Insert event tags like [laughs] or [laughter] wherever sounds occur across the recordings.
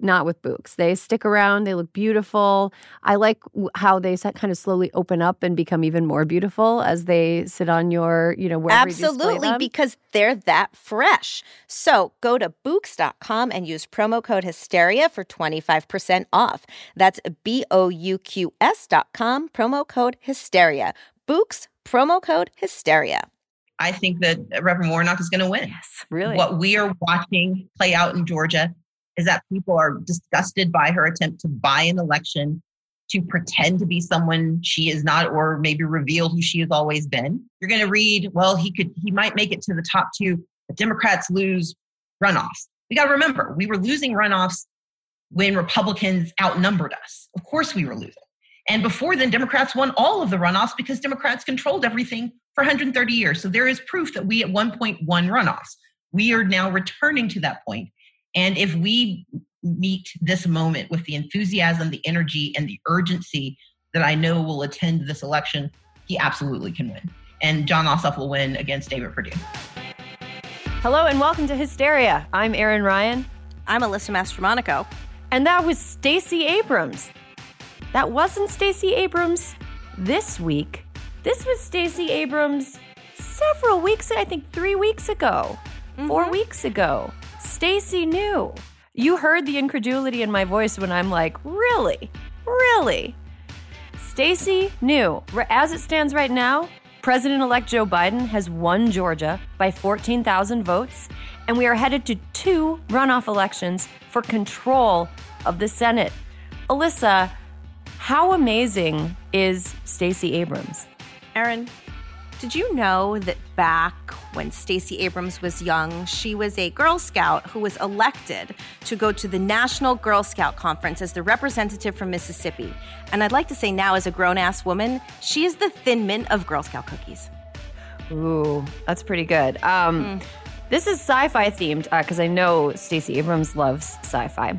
not with Bouqs. They stick around. They look beautiful. I like how they kind of slowly open up and become even more beautiful as they sit on your, you know, wherever Absolutely, because they're that fresh. So go to Bouqs.com and use promo code Hysteria for 25% off. That's B O U Q S.com, promo code Hysteria. Bouqs, promo code Hysteria. I think that Reverend Warnock is going to win. Yes, really. What we are watching play out in Georgia is that people are disgusted by her attempt to buy an election, to pretend to be someone she is not, or maybe reveal who she has always been. You're going to read, well, he could, he might make it to the top two, but Democrats lose runoffs. We got to remember, we were losing runoffs when Republicans outnumbered us. Of course, we were losing. And before then, Democrats won all of the runoffs because Democrats controlled everything for 130 years. So there is proof that we at one point won runoffs. We are now returning to that point. And if we meet this moment with the enthusiasm, the energy, and the urgency that I know will attend this election, he absolutely can win. And Jon Ossoff will win against David Perdue. Hello and welcome to Hysteria. I'm Erin Ryan. I'm Alyssa Mastromonaco. And that was Stacey Abrams. That wasn't Stacey Abrams this week. This was Stacey Abrams several weeks, I think three weeks ago, mm-hmm. four weeks ago. Stacey knew. You heard the incredulity in my voice when I'm like, really? Really? Stacey knew. As it stands right now, President elect Joe Biden has won Georgia by 14,000 votes, and we are headed to two runoff elections for control of the Senate. Alyssa, how amazing is Stacey Abrams? Erin, did you know that back when Stacey Abrams was young, she was a Girl Scout who was elected to go to the National Girl Scout Conference as the representative from Mississippi? And I'd like to say now, as a grown ass woman, she is the thin mint of Girl Scout cookies. Ooh, that's pretty good. Um, mm. This is sci fi themed because uh, I know Stacey Abrams loves sci fi.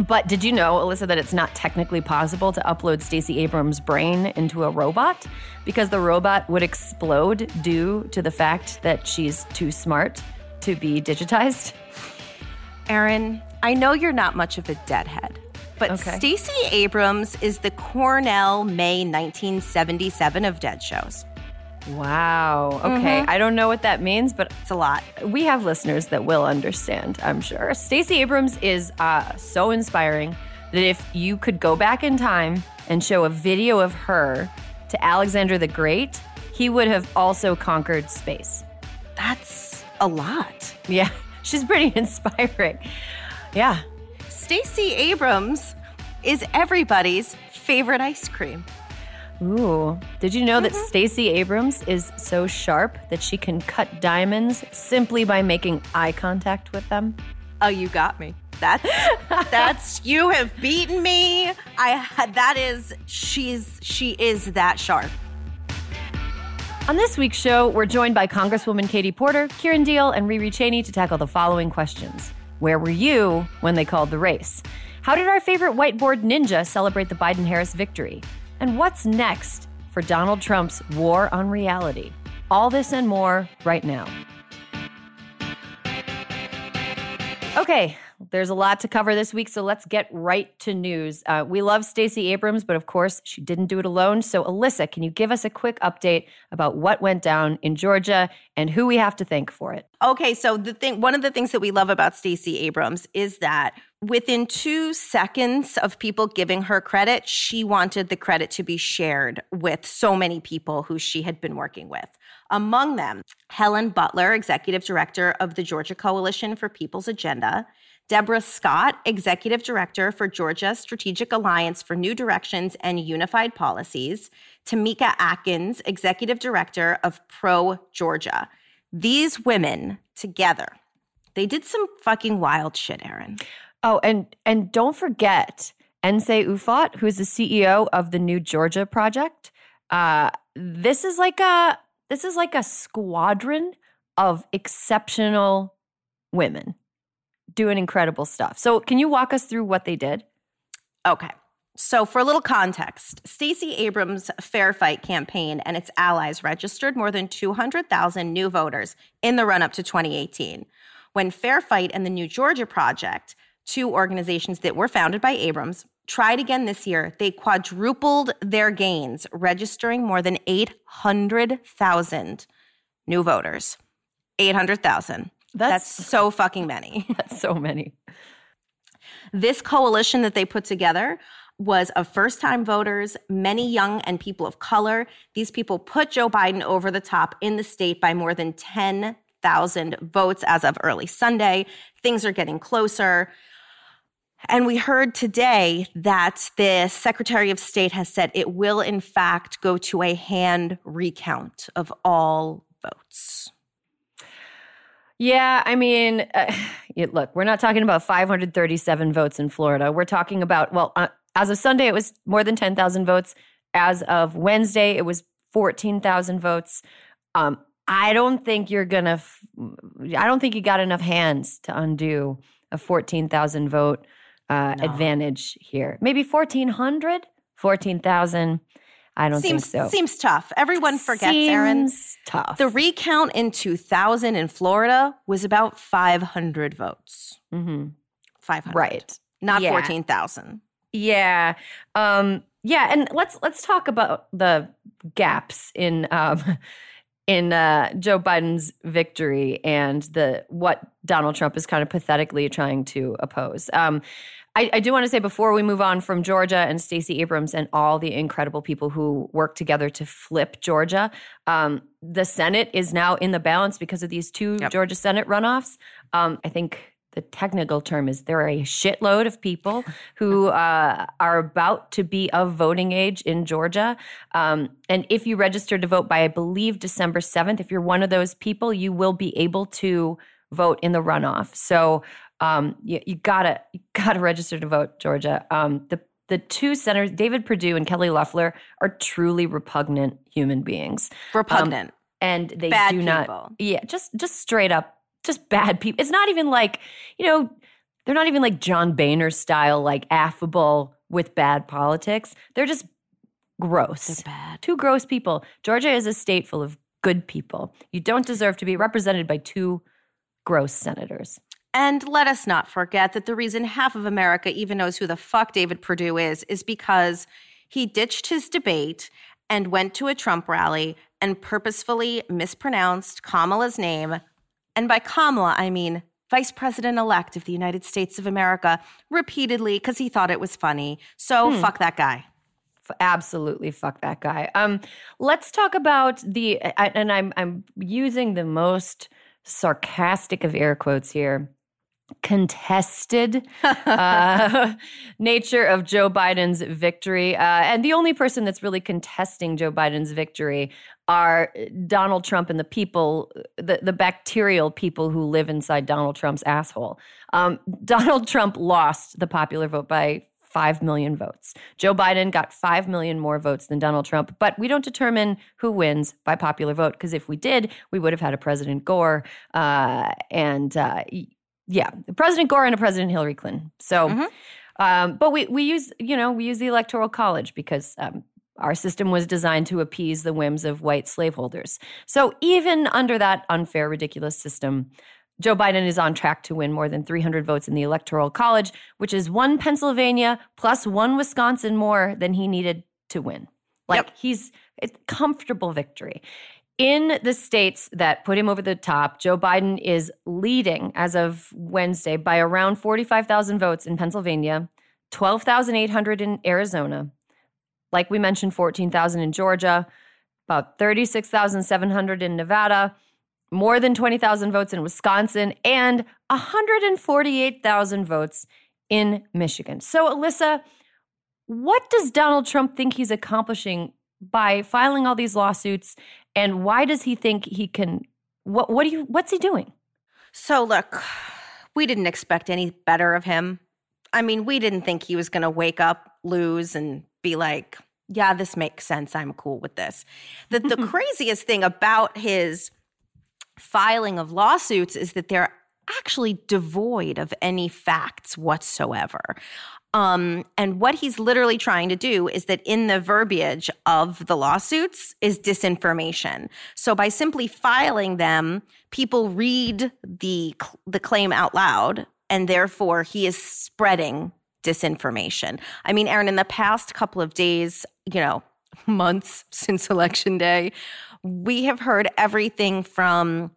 But did you know, Alyssa, that it's not technically possible to upload Stacey Abrams' brain into a robot because the robot would explode due to the fact that she's too smart to be digitized? Erin, I know you're not much of a deadhead, but okay. Stacey Abrams is the Cornell May 1977 of dead shows. Wow. Okay. Mm-hmm. I don't know what that means, but it's a lot. We have listeners that will understand, I'm sure. Stacey Abrams is uh, so inspiring that if you could go back in time and show a video of her to Alexander the Great, he would have also conquered space. That's a lot. Yeah. [laughs] She's pretty [laughs] inspiring. Yeah. Stacey Abrams is everybody's favorite ice cream. Ooh. Did you know mm-hmm. that Stacey Abrams is so sharp that she can cut diamonds simply by making eye contact with them? Oh, you got me. That's [laughs] that's you have beaten me. I that is she's she is that sharp. On this week's show, we're joined by Congresswoman Katie Porter, Kiran Deol, and Rheeqrheeq Chainey to tackle the following questions. Where were you when they called the race? How did our favorite whiteboard ninja celebrate the Biden Harris victory? And what's next for Donald Trump's war on reality? All this and more right now. Okay, there's a lot to cover this week, so let's get right to news. Uh, we love Stacey Abrams, but of course, she didn't do it alone. So, Alyssa, can you give us a quick update about what went down in Georgia and who we have to thank for it? Okay, so the thing, one of the things that we love about Stacey Abrams is that within two seconds of people giving her credit, she wanted the credit to be shared with so many people who she had been working with. Among them, Helen Butler, executive director of the Georgia Coalition for People's Agenda. Deborah Scott, Executive Director for Georgia Strategic Alliance for New Directions and Unified Policies, Tamieka Atkins, Executive Director of Pro Georgia. These women together, they did some fucking wild shit, Erin. Oh, and and don't forget Nsé Ufot, who is the CEO of the New Georgia Project. Uh, this is like a this is like a squadron of exceptional women doing incredible stuff. So, can you walk us through what they did? Okay. So, for a little context, Stacey Abrams' Fair Fight campaign and its allies registered more than 200,000 new voters in the run up to 2018. When Fair Fight and the New Georgia Project, two organizations that were founded by Abrams, tried again this year, they quadrupled their gains, registering more than 800,000 new voters. 800,000. That's, That's so fucking many. [laughs] That's so many. This coalition that they put together was of first time voters, many young and people of color. These people put Joe Biden over the top in the state by more than 10,000 votes as of early Sunday. Things are getting closer. And we heard today that the Secretary of State has said it will, in fact, go to a hand recount of all votes. Yeah, I mean, uh, [sighs] look, we're not talking about 537 votes in Florida. We're talking about, well, uh, as of Sunday, it was more than 10,000 votes. As of Wednesday, it was 14,000 votes. Um, I don't think you're going to, I don't think you got enough hands to undo a 14,000 vote uh, no. advantage here. Maybe 1,400, 14,000. I don't seems, think so. Seems tough. Everyone forgets, seems Erin. tough. The recount in 2000 in Florida was about 500 votes. Mm-hmm. 500. Right. Not yeah. 14,000. Yeah. Um, yeah. And let's, let's talk about the gaps in, um, [laughs] in uh, Joe Biden's victory and the what Donald Trump is kind of pathetically trying to oppose. Um, I, I do want to say before we move on from Georgia and Stacey Abrams and all the incredible people who work together to flip Georgia, um, the Senate is now in the balance because of these two yep. Georgia Senate runoffs. Um, I think the technical term is there are a shitload of people [laughs] who uh, are about to be of voting age in Georgia. Um, and if you register to vote by, I believe, December 7th, if you're one of those people, you will be able to vote in the runoff. So um, you, you, gotta you gotta register to vote, Georgia. Um, the the two senators, David Perdue and Kelly Loeffler, are truly repugnant human beings. Repugnant. Um, and they bad do people. not yeah, just just straight up just bad people. It's not even like, you know, they're not even like John Boehner style, like affable with bad politics. They're just gross. They're bad. Two gross people. Georgia is a state full of good people. You don't deserve to be represented by two gross senators. And let us not forget that the reason half of America even knows who the fuck David Perdue is is because he ditched his debate and went to a Trump rally and purposefully mispronounced Kamala's name. And by Kamala, I mean Vice President elect of the United States of America repeatedly because he thought it was funny. So hmm. fuck that guy absolutely fuck that guy. Um, let's talk about the and I'm I'm using the most sarcastic of air quotes here contested [laughs] uh, nature of Joe Biden's victory. Uh, and the only person that's really contesting Joe Biden's victory are Donald Trump and the people, the, the bacterial people who live inside Donald Trump's asshole. Um, [laughs] Donald Trump lost the popular vote by 5 million votes. Joe Biden got 5 million more votes than Donald Trump, but we don't determine who wins by popular vote because if we did, we would have had a President Gore uh, and uh, yeah, President Gore and a President Hillary Clinton. So, mm-hmm. um, but we we use you know we use the Electoral College because um, our system was designed to appease the whims of white slaveholders. So even under that unfair, ridiculous system, Joe Biden is on track to win more than 300 votes in the Electoral College, which is one Pennsylvania plus one Wisconsin more than he needed to win. Like Yep. he's a comfortable victory. In the states that put him over the top, Joe Biden is leading as of Wednesday by around 45,000 votes in Pennsylvania, 12,800 in Arizona, like we mentioned, 14,000 in Georgia, about 36,700 in Nevada, more than 20,000 votes in Wisconsin, and 148,000 votes in Michigan. So, Alyssa, what does Donald Trump think he's accomplishing by filing all these lawsuits? And why does he think he can? What, what do you? What's he doing? So, look, we didn't expect any better of him. I mean, we didn't think he was going to wake up, lose, and be like, yeah, this makes sense. I'm cool with this. The, the [laughs] craziest thing about his filing of lawsuits is that they're actually devoid of any facts whatsoever. Um, and what he's literally trying to do is that in the verbiage of the lawsuits is disinformation. So by simply filing them, people read the the claim out loud, and therefore he is spreading disinformation. I mean, Erin, in the past couple of days, you know, months [laughs] since election day, we have heard everything from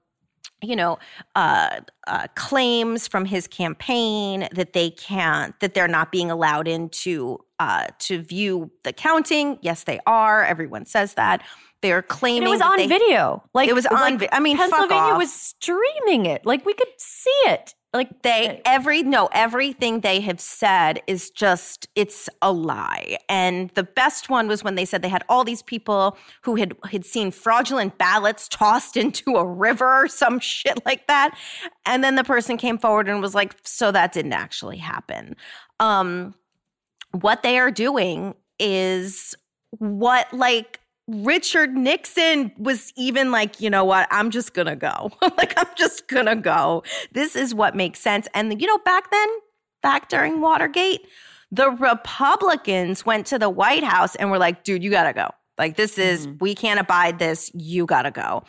you know, uh, uh, claims from his campaign that they can't, that they're not being allowed into uh, to view the counting. Yes, they are. Everyone says that. They're claiming And it was on they- video. Like It was on like, I mean, fuck Pennsylvania was streaming it. Like we could see it. Like They every no everything they have said is just it's a lie. And the best one was when they said they had all these people who had had seen fraudulent ballots tossed [laughs] into a river or some shit like that. And then the person came forward and was like, "So that didn't actually happen." Um what they are doing is what like Richard Nixon was even like, you know what, I'm just gonna go. [laughs] like, I'm just gonna go. This is what makes sense. And, you know, back then, back during Watergate, the Republicans went to the White House and were like, dude, you gotta go. Like, this is, we can't abide this. You gotta go.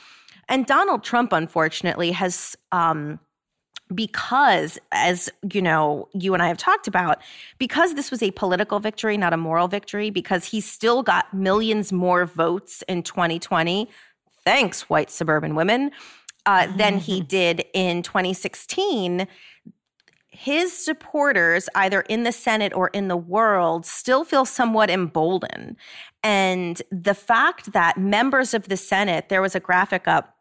And Donald Trump, unfortunately, has, um, because as you know you and i have talked about because this was a political victory not a moral victory because he still got millions more votes in 2020 thanks white suburban women uh, than he [laughs] did in 2016 his supporters either in the senate or in the world still feel somewhat emboldened. And the fact that members of the senate there was a graphic up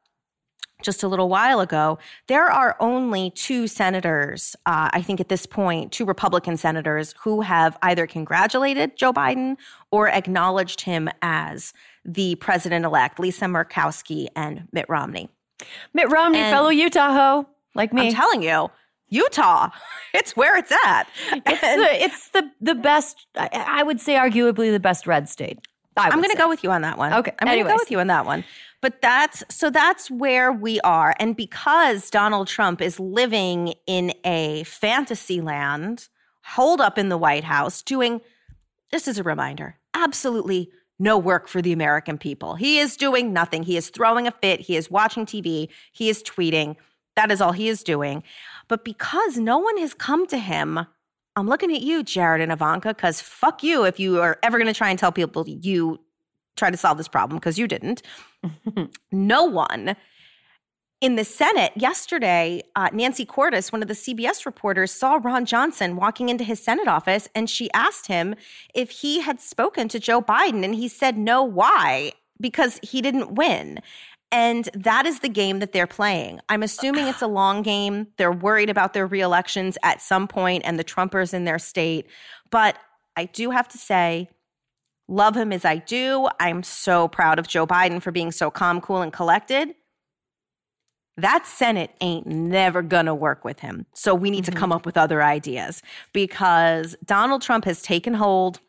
just a little while ago, there are only two senators, uh, I think at this point, two Republican senators who have either congratulated Joe Biden or acknowledged him as the president elect Lisa Murkowski and Mitt Romney. Mitt Romney, And- fellow Utah ho, like me. I'm telling you, Utah, [laughs] it's where it's at. it's the it's the the best. I, I would say arguably the best red state. I I'm going to go with you on that one. Okay, I'm going to go with you on that one. But that's so that's where we are. And because Donald Trump is living in a fantasy land, holed up in the White House, doing this is a reminder absolutely no work for the American people. He is doing nothing. He is throwing a fit. He is watching TV. He is tweeting. That is all he is doing. But because no one has come to him, I'm looking at you, Jared and Ivanka, because fuck you if you are ever going to try and tell people you try to solve this problem because you didn't. no one in the Senate yesterday, uh, Nancy Cordes, one of the CBS reporters, saw Ron Johnson walking into his Senate office and she asked him if he had spoken to Joe Biden. And he said, no, why? Because he didn't win. And that is the game that they're playing. I'm assuming it's a long game. They're worried about their reelections at some point and the Trumpers in their state. But I do have to say, love him as I do. I'm so proud of Joe Biden for being so calm, cool, and collected. That Senate ain't never gonna work with him. So we need to come up with other ideas because Donald Trump has taken hold.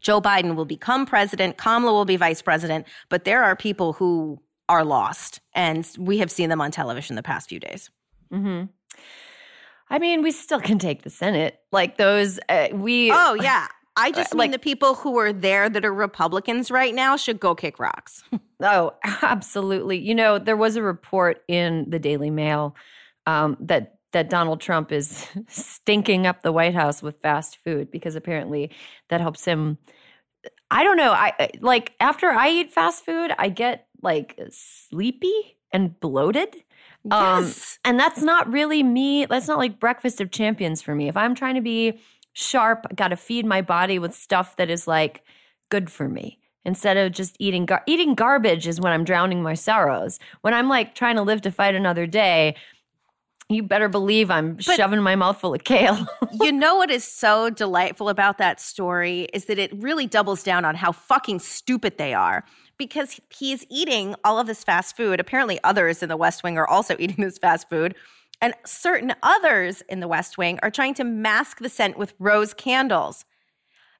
Joe Biden will become president, Kamala will be vice president, but there are people who are lost. And we have seen them on television the past few days. hmm I mean, we still can take the Senate. Like those, uh, we. Oh, yeah. I just mean like- the people who are there that are Republicans right now should go kick rocks. [laughs] Oh, absolutely. You know, there was a report in the Daily Mail um, that that Donald Trump is [laughs] stinking up the White House with fast food because apparently that helps him. I don't know. I like after I eat fast food, I get like sleepy and bloated. Um, Yes. and that's not really me. That's not like breakfast of champions for me. If I'm trying to be sharp, I got to feed my body with stuff that is like good for me instead of just eating gar- eating garbage is when I'm drowning my sorrows. When I'm like trying to live to fight another day, you better believe I'm shoving my mouth full of kale. [laughs] you know what is so delightful about that story is that it really doubles down on how fucking stupid they are because he's eating all of this fast food. Apparently, others in the West Wing are also [laughs] eating this fast food. And certain others in the West Wing are trying to mask the scent with rose candles.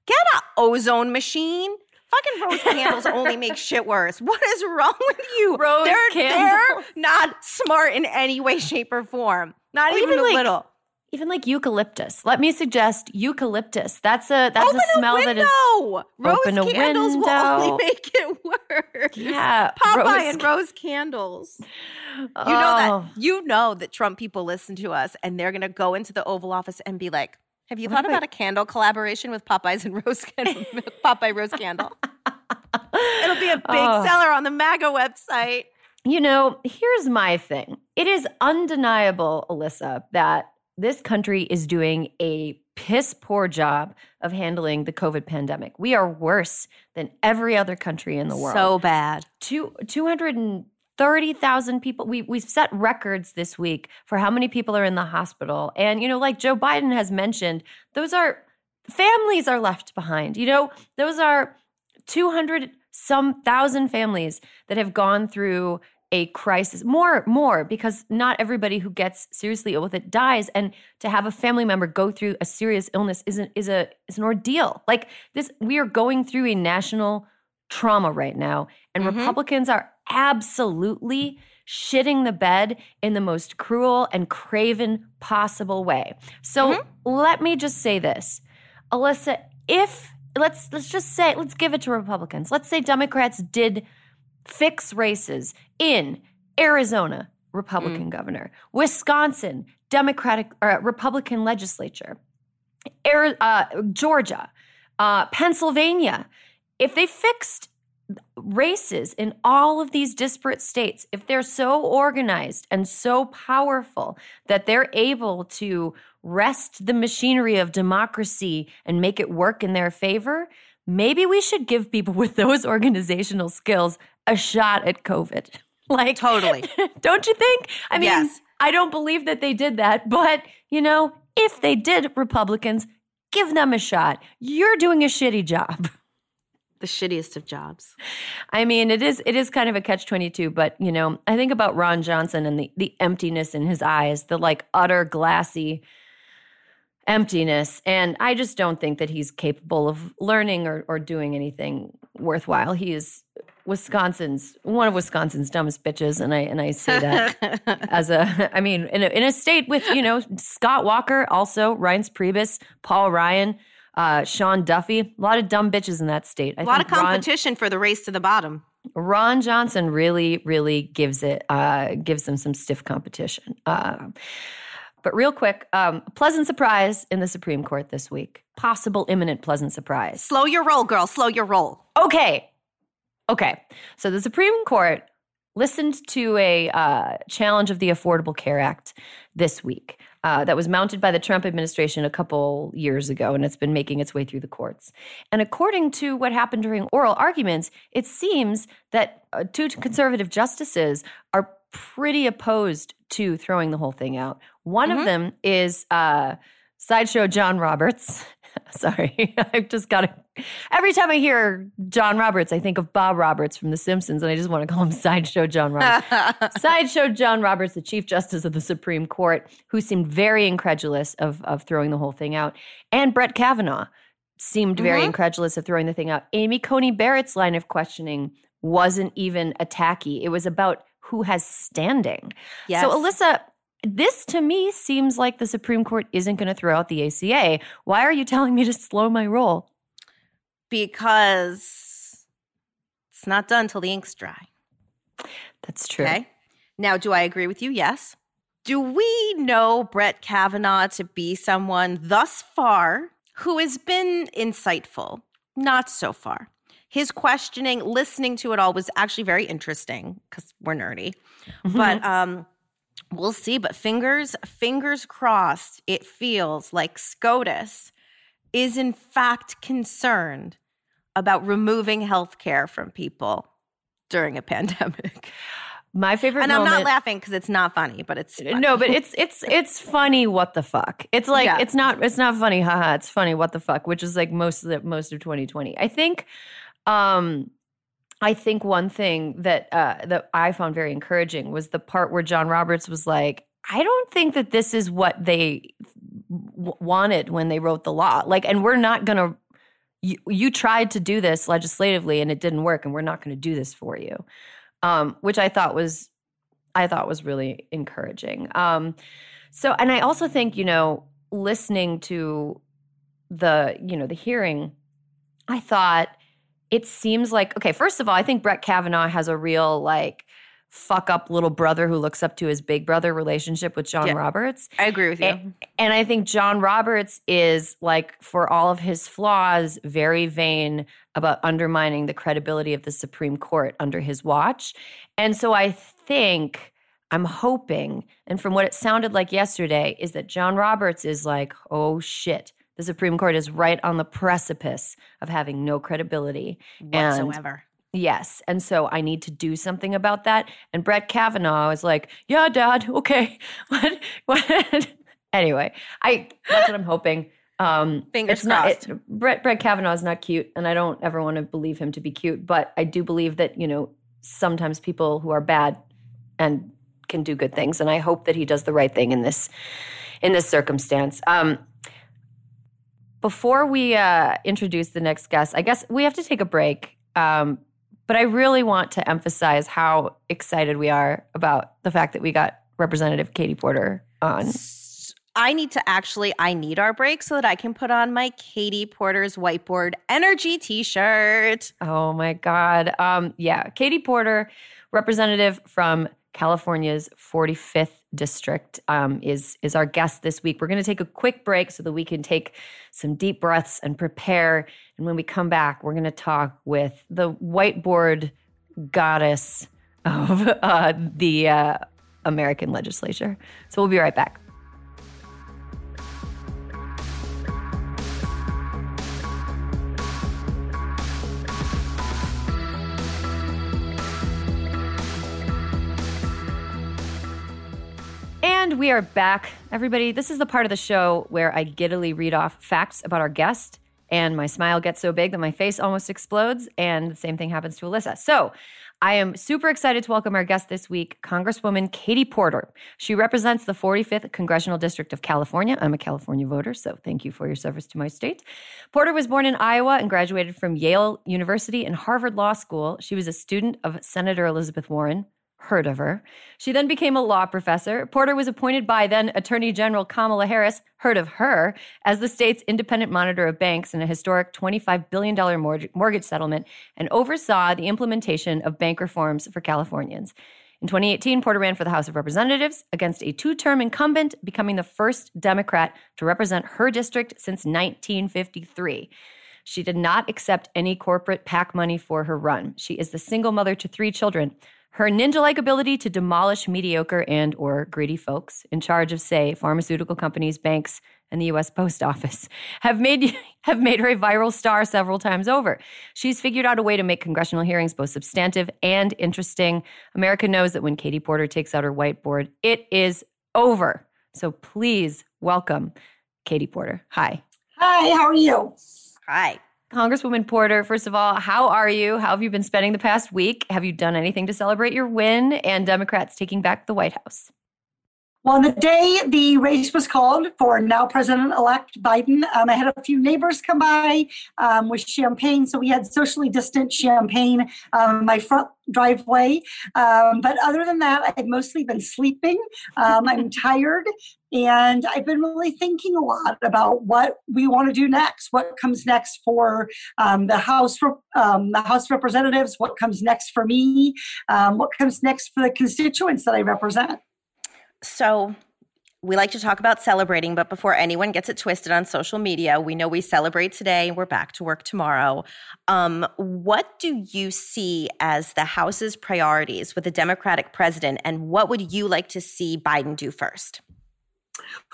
Get a ozone machine. Fucking rose [laughs] candles only make shit worse. What is wrong with you? Rose they're, candles. They're not smart in any way, shape, or form. Not Or even, even a like- little. Even like eucalyptus. Let me suggest eucalyptus. That's a that's Open a smell a that window. Rose Open a candles will only [laughs] make it worse. yeah. Popeye rose and rose candles. You Oh. know that oh. you know that Trump people listen to us and they're gonna go into the Oval Office and be like, Have you What thought about a candle collaboration with Popeyes and Rose Candle [laughs] [laughs] Popeye Rose Candle? It'll be a big Oh. seller on the MAGA website. You know, here's my thing. It is undeniable, Alyssa, that this country is doing a piss poor job of handling the COVID pandemic. We are worse than every other country in the world. So bad. Two, 230,000 people. We, we've set records this week for how many people are in the hospital. And, you know, like Joe Biden has mentioned, those are families are left behind. You know, those are 200 some thousand families that have gone through a crisis more more because not everybody who gets seriously ill with it dies. And to have a family member go through a serious illness is an, is a is an ordeal. Like this we are going through a national trauma right now and Mhm. republicans are absolutely shitting the bed in the most cruel and craven possible way. So let me just say this. Alyssa if let's let's just say let's give it to republicans. Let's say democrats did fix races in Arizona, Republican governor, Wisconsin, Democratic or Republican legislature, Ari- uh, Georgia, uh, Pennsylvania. If they fixed races in all of these disparate states, if they're so organized and so powerful that they're able to wrest the machinery of democracy and make it work in their favor, maybe we should give people with those [laughs] organizational skills a shot at COVID. [laughs] Like, Totally. [laughs] don't you think? I mean, Yes. I don't believe that they did that, but you know, if they did, Republicans, give them a shot. You're doing a shitty job. the shittiest of jobs. I mean, it is it is kind of a catch twenty two, but you know, I think about Ron Johnson and the the emptiness in his eyes, the like utter glassy emptiness, and I just don't think that he's capable of learning or or doing anything worthwhile. He is Wisconsin's one of Wisconsin's dumbest bitches, and I and I say that [laughs] as a, I mean, in a, in a state with you know Scott Walker, also Reince Priebus, Paul Ryan, uh, Sean Duffy, a lot of dumb bitches in that state. I A lot of think Ron- competition for the race to the bottom. Ron Johnson really, really gives it uh, gives them some stiff competition. Uh, but real quick, um, pleasant surprise in the Supreme Court this week. Possible imminent pleasant surprise. Slow your roll, girl. Slow your roll. Okay, okay. So the Supreme Court listened to a uh, challenge of the Affordable Care Act this week. Uh, that was mounted by the Trump administration a couple years ago, and it's been making its way through the courts. And according to what happened during oral arguments, it seems that uh, two conservative justices are pretty opposed to throwing the whole thing out. One of them is uh, sideshow John Roberts. [laughs] Sorry, [laughs] I've just got to. Every time I hear John Roberts, I think of Bob Roberts from The Simpsons, and I just want to call him [laughs] Sideshow John Roberts. Sideshow John Roberts, the Chief Justice of the Supreme Court, who seemed very incredulous of, of throwing the whole thing out, and Brett Kavanaugh seemed very Mhm. incredulous of throwing the thing out. Amy Coney Barrett's line of questioning wasn't even attacky, it was about who has standing. Yes. So, Alyssa, this to me seems like the Supreme Court isn't going to throw out the ACA. Why are you telling me to slow my roll? because it's not done till the ink's dry. That's true. Okay. Now, do I agree with you? Yes. Do we know Brett Kavanaugh to be someone thus far who has been insightful? Not so far. His questioning, listening to it all was actually very interesting because we're nerdy. Mm-hmm. But um, we'll see. But fingers, fingers crossed, it feels like SCOTUS is in fact concerned about removing health care from people during a [laughs] pandemic. My favorite and moment, I'm not laughing because it's not funny, but it's funny. no, but it's it's it's funny. What the fuck? It's like yeah. it's not it's not funny. Haha, it's funny. What the fuck? Which is like most of the most of 2020. I think, um, I think one thing that uh, that I found very encouraging was the part where John Roberts was like, I don't think that this is what they w- wanted when they wrote the law. Like, and we're not gonna. You, you tried to do this legislatively and it didn't work, and we're not going to do this for you um, which I thought was I thought was really encouraging. Um, so, and I also think you know, listening to the you know the hearing, I thought it seems like okay. First of all, I think Brett Kavanaugh has a real like fuck up little brother who looks up to his big brother relationship with John yeah, Roberts. I agree with you. And, and, I think John Roberts is like for all of his flaws very vain about undermining the credibility of the Supreme Court under his watch. And so I think I'm hoping and from what it sounded like yesterday is that John Roberts is like, "Oh shit, the Supreme Court is right on the precipice of having no credibility whatsoever. Yes. And so I need to do something about that. And Brett Kavanaugh is like, yeah, dad, okay. [laughs] What? What? anyway, I that's what I'm hoping. Um, Fingers it's crossed. Not, it, Brett, Brett Kavanaugh is not cute, and I don't ever want to believe him to be cute, but I do believe that, you know, sometimes people who are bad and can do good things. And I hope that he does the right thing in this in this circumstance. Um, before we uh, introduce the next guest, I guess we have to take a break. Um, but I really want to emphasize how excited we are about the fact that we got Representative Katie Porter on. I need to actually, I need our break so that I can put on my Katie Porter's whiteboard energy t-shirt. Oh my God. Um, yeah, Katie Porter, representative from California's 45th district, um, is is our guest this week. We're going to take a quick break so that we can take some deep breaths and prepare. And when we come back, we're going to talk with the whiteboard goddess of uh, the uh, American legislature. So we'll be right back. And we are back. Everybody, this is the part of the show where I giddily read off facts about our guest, and my smile gets so big that my face almost explodes. And the same thing happens to Alyssa. So I am super excited to welcome our guest this week, Congresswoman Katie Porter. She represents the 45th Congressional District of California. I'm a California voter, so thank you for your service to my state. Porter was born in Iowa and graduated from Yale University and Harvard Law School. She was a student of Senator Elizabeth Warren, heard of her. She then became a law professor. Porter was appointed by then Attorney General Kamala Harris, heard of her, as the state's independent monitor of banks in a historic $25 billion mortgage settlement and oversaw the implementation of bank reforms for Californians. In 2018, Porter ran for the House of Representatives against a two term incumbent, becoming the first Democrat to represent her district since 1953. She did not accept any corporate PAC money for her run. She is the single mother to three children. Her ninja-like ability to demolish mediocre and or greedy folks in charge of say pharmaceutical companies, banks, and the US Post Office [laughs] have made have made her a viral star several times over. She's figured out a way to make congressional hearings both substantive and interesting. America knows that when Katie Porter takes out her whiteboard, it is over. So please welcome Katie Porter. Hi. Hi, how are you? Hi. Congresswoman Porter, first of all, how are you? How have you been spending the past week? Have you done anything to celebrate your win and Democrats taking back the White House? Well, on the day the race was called for now President elect Biden, um, I had a few neighbors come by um, with champagne. So we had socially distant champagne um, my front driveway. Um, but other than that, I've mostly been sleeping. Um, I'm [laughs] tired. And I've been really thinking a lot about what we want to do next. What comes next for um, the House, the House Representatives? What comes next for me? what comes next for the constituents that I represent? So, we like to talk about celebrating, but before anyone gets it twisted on social media, we know we celebrate today and we're back to work tomorrow. Um, what do you see as the House's priorities with a Democratic president, and what would you like to see Biden do first?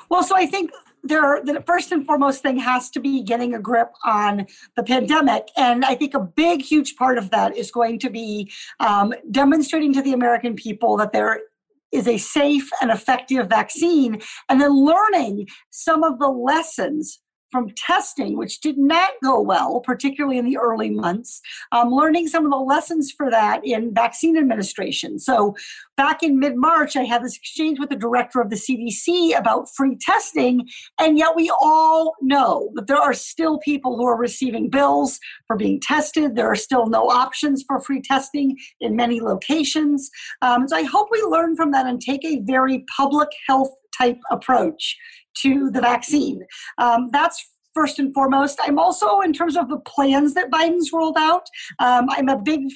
Well, so I think there the first and foremost thing has to be getting a grip on the pandemic and i think a big huge part of that is going to be um, demonstrating to the american people that there is a safe and effective vaccine, and then learning some of the lessons from testing, which did not go well, particularly in the early months, um, learning some of the lessons for that in vaccine administration. So, back in mid March, I had this exchange with the director of the CDC about free testing, and yet we all know that there are still people who are receiving bills for being tested. There are still no options for free testing in many locations. Um, so, I hope we learn from that and take a very public health type approach to the vaccine. Um, that's first and foremost. I'm also, in terms of the plans that Biden's rolled out, um, I'm a big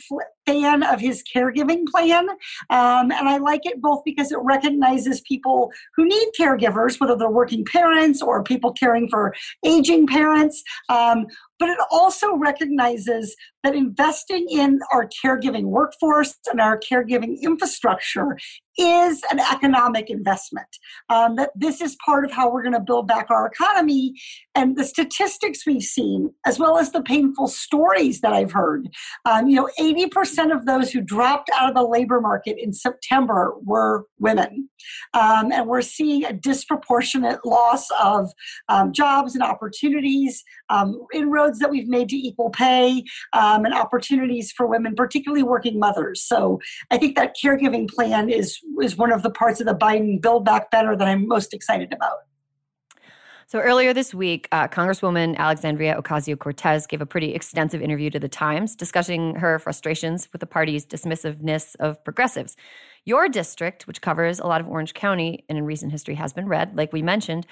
fan of his caregiving plan. Um, and I like it both because it recognizes people who need caregivers, whether they're working parents or people caring for aging parents. Um, but it also recognizes that investing in our caregiving workforce and our caregiving infrastructure is an economic investment. Um, that this is part of how we're going to build back our economy. And the statistics we've seen, as well as the painful stories that I've heard, um, you know, 80% percent of those who dropped out of the labor market in September were women. Um, and we're seeing a disproportionate loss of um, jobs and opportunities, um, inroads that we've made to equal pay, um, and opportunities for women, particularly working mothers. So I think that caregiving plan is, is one of the parts of the Biden Build Back Better that I'm most excited about. So earlier this week, uh, Congresswoman Alexandria Ocasio Cortez gave a pretty extensive interview to the Times discussing her frustrations with the party's dismissiveness of progressives. Your district, which covers a lot of Orange County and in recent history has been red, like we mentioned,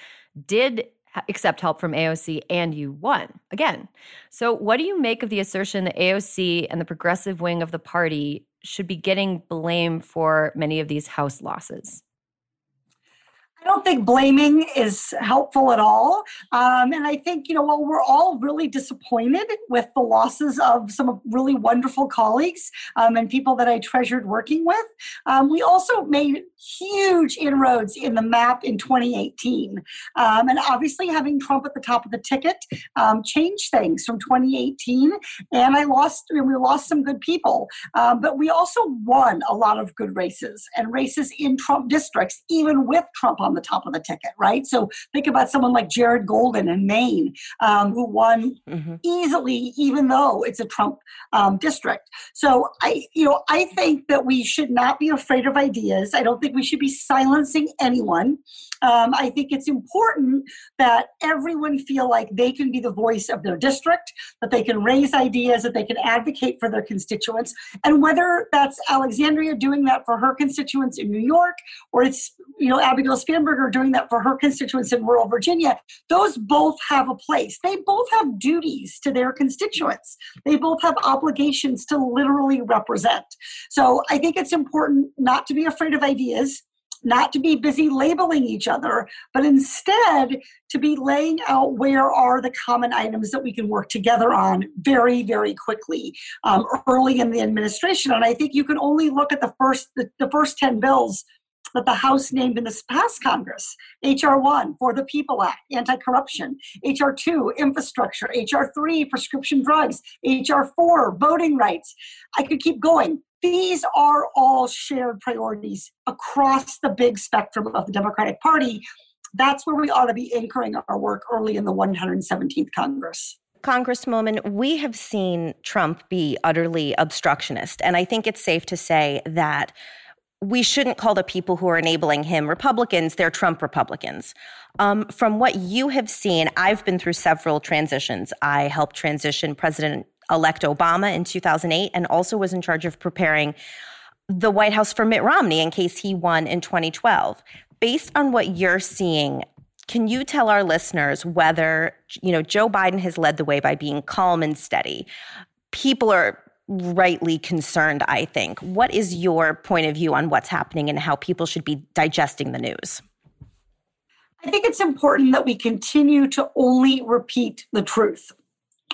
did accept help from AOC and you won again. So, what do you make of the assertion that AOC and the progressive wing of the party should be getting blame for many of these House losses? I don't think blaming is helpful at all. Um, and I think, you know, while we're all really disappointed with the losses of some really wonderful colleagues um, and people that I treasured working with, um, we also made huge inroads in the map in 2018. Um, and obviously, having Trump at the top of the ticket um, changed things from 2018. And I lost, I mean, we lost some good people. Um, but we also won a lot of good races and races in Trump districts, even with Trump on the top of the ticket, right? So think about someone like Jared Golden in Maine, um, who won mm-hmm. easily, even though it's a Trump um, district. So I, you know, I think that we should not be afraid of ideas. I don't think we should be silencing anyone. Um, I think it's important that everyone feel like they can be the voice of their district, that they can raise ideas, that they can advocate for their constituents, and whether that's Alexandria doing that for her constituents in New York, or it's you know Abigail Spanberger doing that for her constituents in rural Virginia, those both have a place. They both have duties to their constituents. They both have obligations to literally represent. So I think it's important not to be afraid of ideas not to be busy labeling each other, but instead to be laying out where are the common items that we can work together on very, very quickly um, early in the administration. And I think you can only look at the first the, the first 10 bills that the House named in this past Congress HR 1 for the People Act, anti corruption, HR 2, infrastructure, HR 3, prescription drugs, HR 4, voting rights. I could keep going. These are all shared priorities across the big spectrum of the Democratic Party. That's where we ought to be anchoring our work early in the 117th Congress. Congresswoman, we have seen Trump be utterly obstructionist. And I think it's safe to say that we shouldn't call the people who are enabling him Republicans, they're Trump Republicans. Um, from what you have seen, I've been through several transitions. I helped transition President elect Obama in 2008 and also was in charge of preparing the White House for Mitt Romney in case he won in 2012. Based on what you're seeing, can you tell our listeners whether, you know, Joe Biden has led the way by being calm and steady? People are rightly concerned, I think. What is your point of view on what's happening and how people should be digesting the news? I think it's important that we continue to only repeat the truth,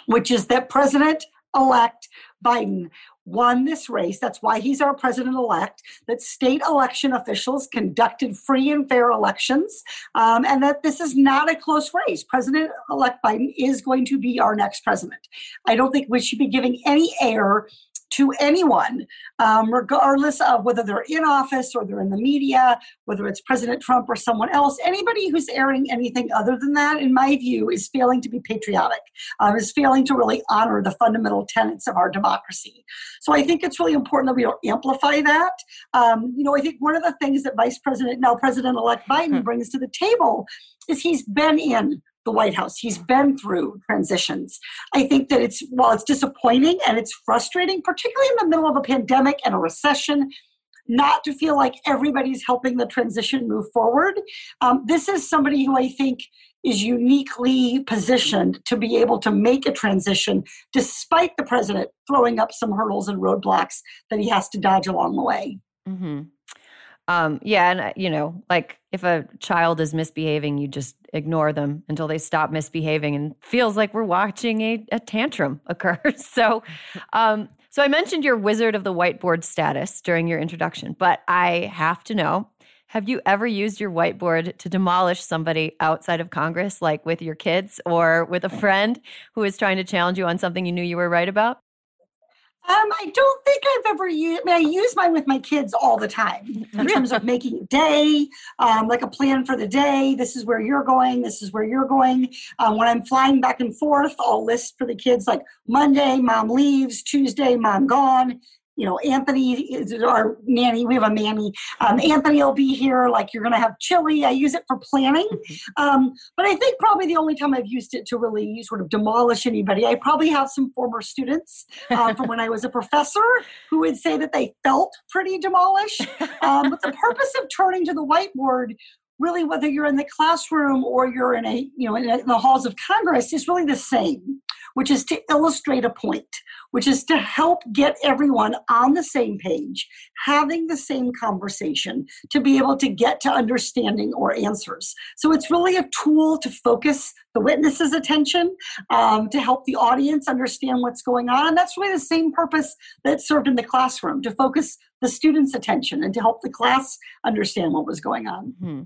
which is that President elect Biden won this race. That's why he's our president elect, that state election officials conducted free and fair elections, um, and that this is not a close race. President elect Biden is going to be our next president. I don't think we should be giving any air to anyone, um, regardless of whether they're in office or they're in the media, whether it's President Trump or someone else. Anybody who's airing anything other than that, in my view, is failing to be patriotic, um, is failing to really honor the fundamental tenets of our democracy. So I think it's really important that we don't amplify that. Um, you know, I think one of the things that Vice President, now President elect Biden, hmm. brings to the table is he's been in the White House. He's been through transitions. I think that it's, while it's disappointing and it's frustrating, particularly in the middle of a pandemic and a recession, not to feel like everybody's helping the transition move forward. Um, this is somebody who I think is uniquely positioned to be able to make a transition despite the president throwing up some hurdles and roadblocks that he has to dodge along the way. Mm-hmm. Um, yeah, and uh, you know, like if a child is misbehaving, you just ignore them until they stop misbehaving, and feels like we're watching a, a tantrum occur. [laughs] so, um, so I mentioned your Wizard of the Whiteboard status during your introduction, but I have to know: Have you ever used your whiteboard to demolish somebody outside of Congress, like with your kids or with a friend who is trying to challenge you on something you knew you were right about? Um, I don't think I've ever used. I mean, I use mine with my kids all the time in terms of making a day, um, like a plan for the day. This is where you're going. This is where you're going. Um, when I'm flying back and forth, I'll list for the kids like Monday, mom leaves. Tuesday, mom gone you know, Anthony is our nanny. We have a nanny. Um, Anthony will be here. Like you're going to have chili. I use it for planning. Mm-hmm. Um, but I think probably the only time I've used it to really sort of demolish anybody, I probably have some former students uh, from when I was a [laughs] professor who would say that they felt pretty demolished. Um, but the purpose of turning to the whiteboard really whether you're in the classroom or you're in a you know in, the halls of congress is really the same which is to illustrate a point which is to help get everyone on the same page having the same conversation to be able to get to understanding or answers. So it's really a tool to focus the witness's attention um, to help the audience understand what's going on. And that's really the same purpose that served in the classroom to focus the students attention and to help the class understand what was going on. Mm-hmm.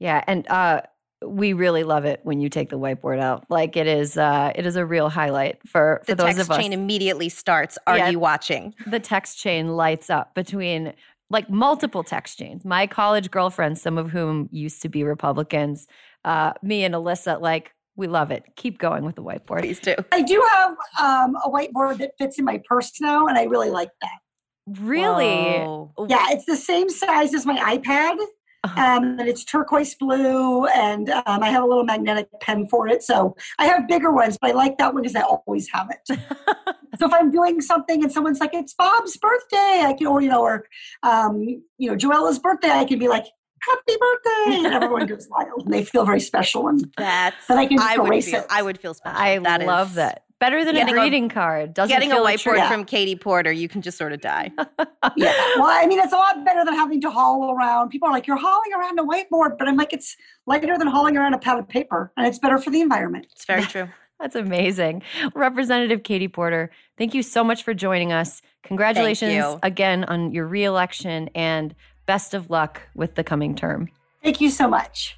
Yeah, and uh, we really love it when you take the whiteboard out. Like it is, uh, it is a real highlight for for the those of us. The text chain immediately starts. Are yeah, you watching? The text chain lights up between like multiple text chains. My college girlfriends, some of whom used to be Republicans, uh, me and Alyssa, like we love it. Keep going with the whiteboard. Please do. I do have um, a whiteboard that fits in my purse now, and I really like that. Really? Whoa. Yeah, it's the same size as my iPad. Uh-huh. Um, and it's turquoise blue, and um, I have a little magnetic pen for it. So I have bigger ones, but I like that one because I always have it. [laughs] so if I'm doing something and someone's like, "It's Bob's birthday," I can, or you know, or um, you know, Joella's birthday, I can be like, happy birthday and everyone goes [laughs] wild and they feel very special and that's but I can I would feel, it. I would feel special. I that love is, that. Better than getting a greeting a, card. Doesn't getting a whiteboard yeah. from Katie Porter, you can just sort of die. [laughs] yeah. Well, I mean, it's a lot better than having to haul around. People are like, "You're hauling around a whiteboard," but I'm like, it's lighter than hauling around a pad of paper, and it's better for the environment. It's very [laughs] true. That's amazing. Representative Katie Porter, thank you so much for joining us. Congratulations again on your reelection and best of luck with the coming term. Thank you so much.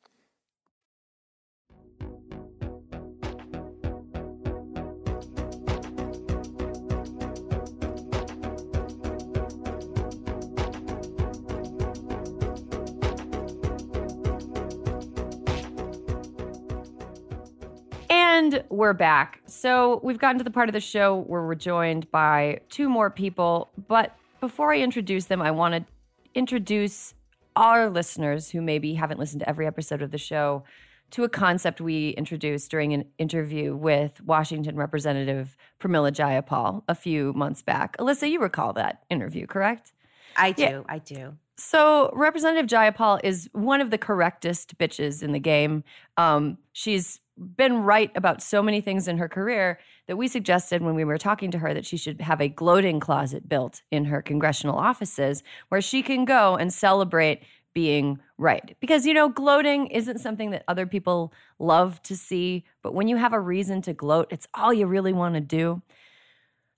And we're back. So we've gotten to the part of the show where we're joined by two more people. But before I introduce them, I want to introduce our listeners who maybe haven't listened to every episode of the show to a concept we introduced during an interview with Washington Representative Pramila Jayapal a few months back. Alyssa, you recall that interview, correct? I do. Yeah. I do. So, Representative Jayapal is one of the correctest bitches in the game. Um, she's been right about so many things in her career that we suggested when we were talking to her that she should have a gloating closet built in her congressional offices where she can go and celebrate being right. Because, you know, gloating isn't something that other people love to see, but when you have a reason to gloat, it's all you really want to do.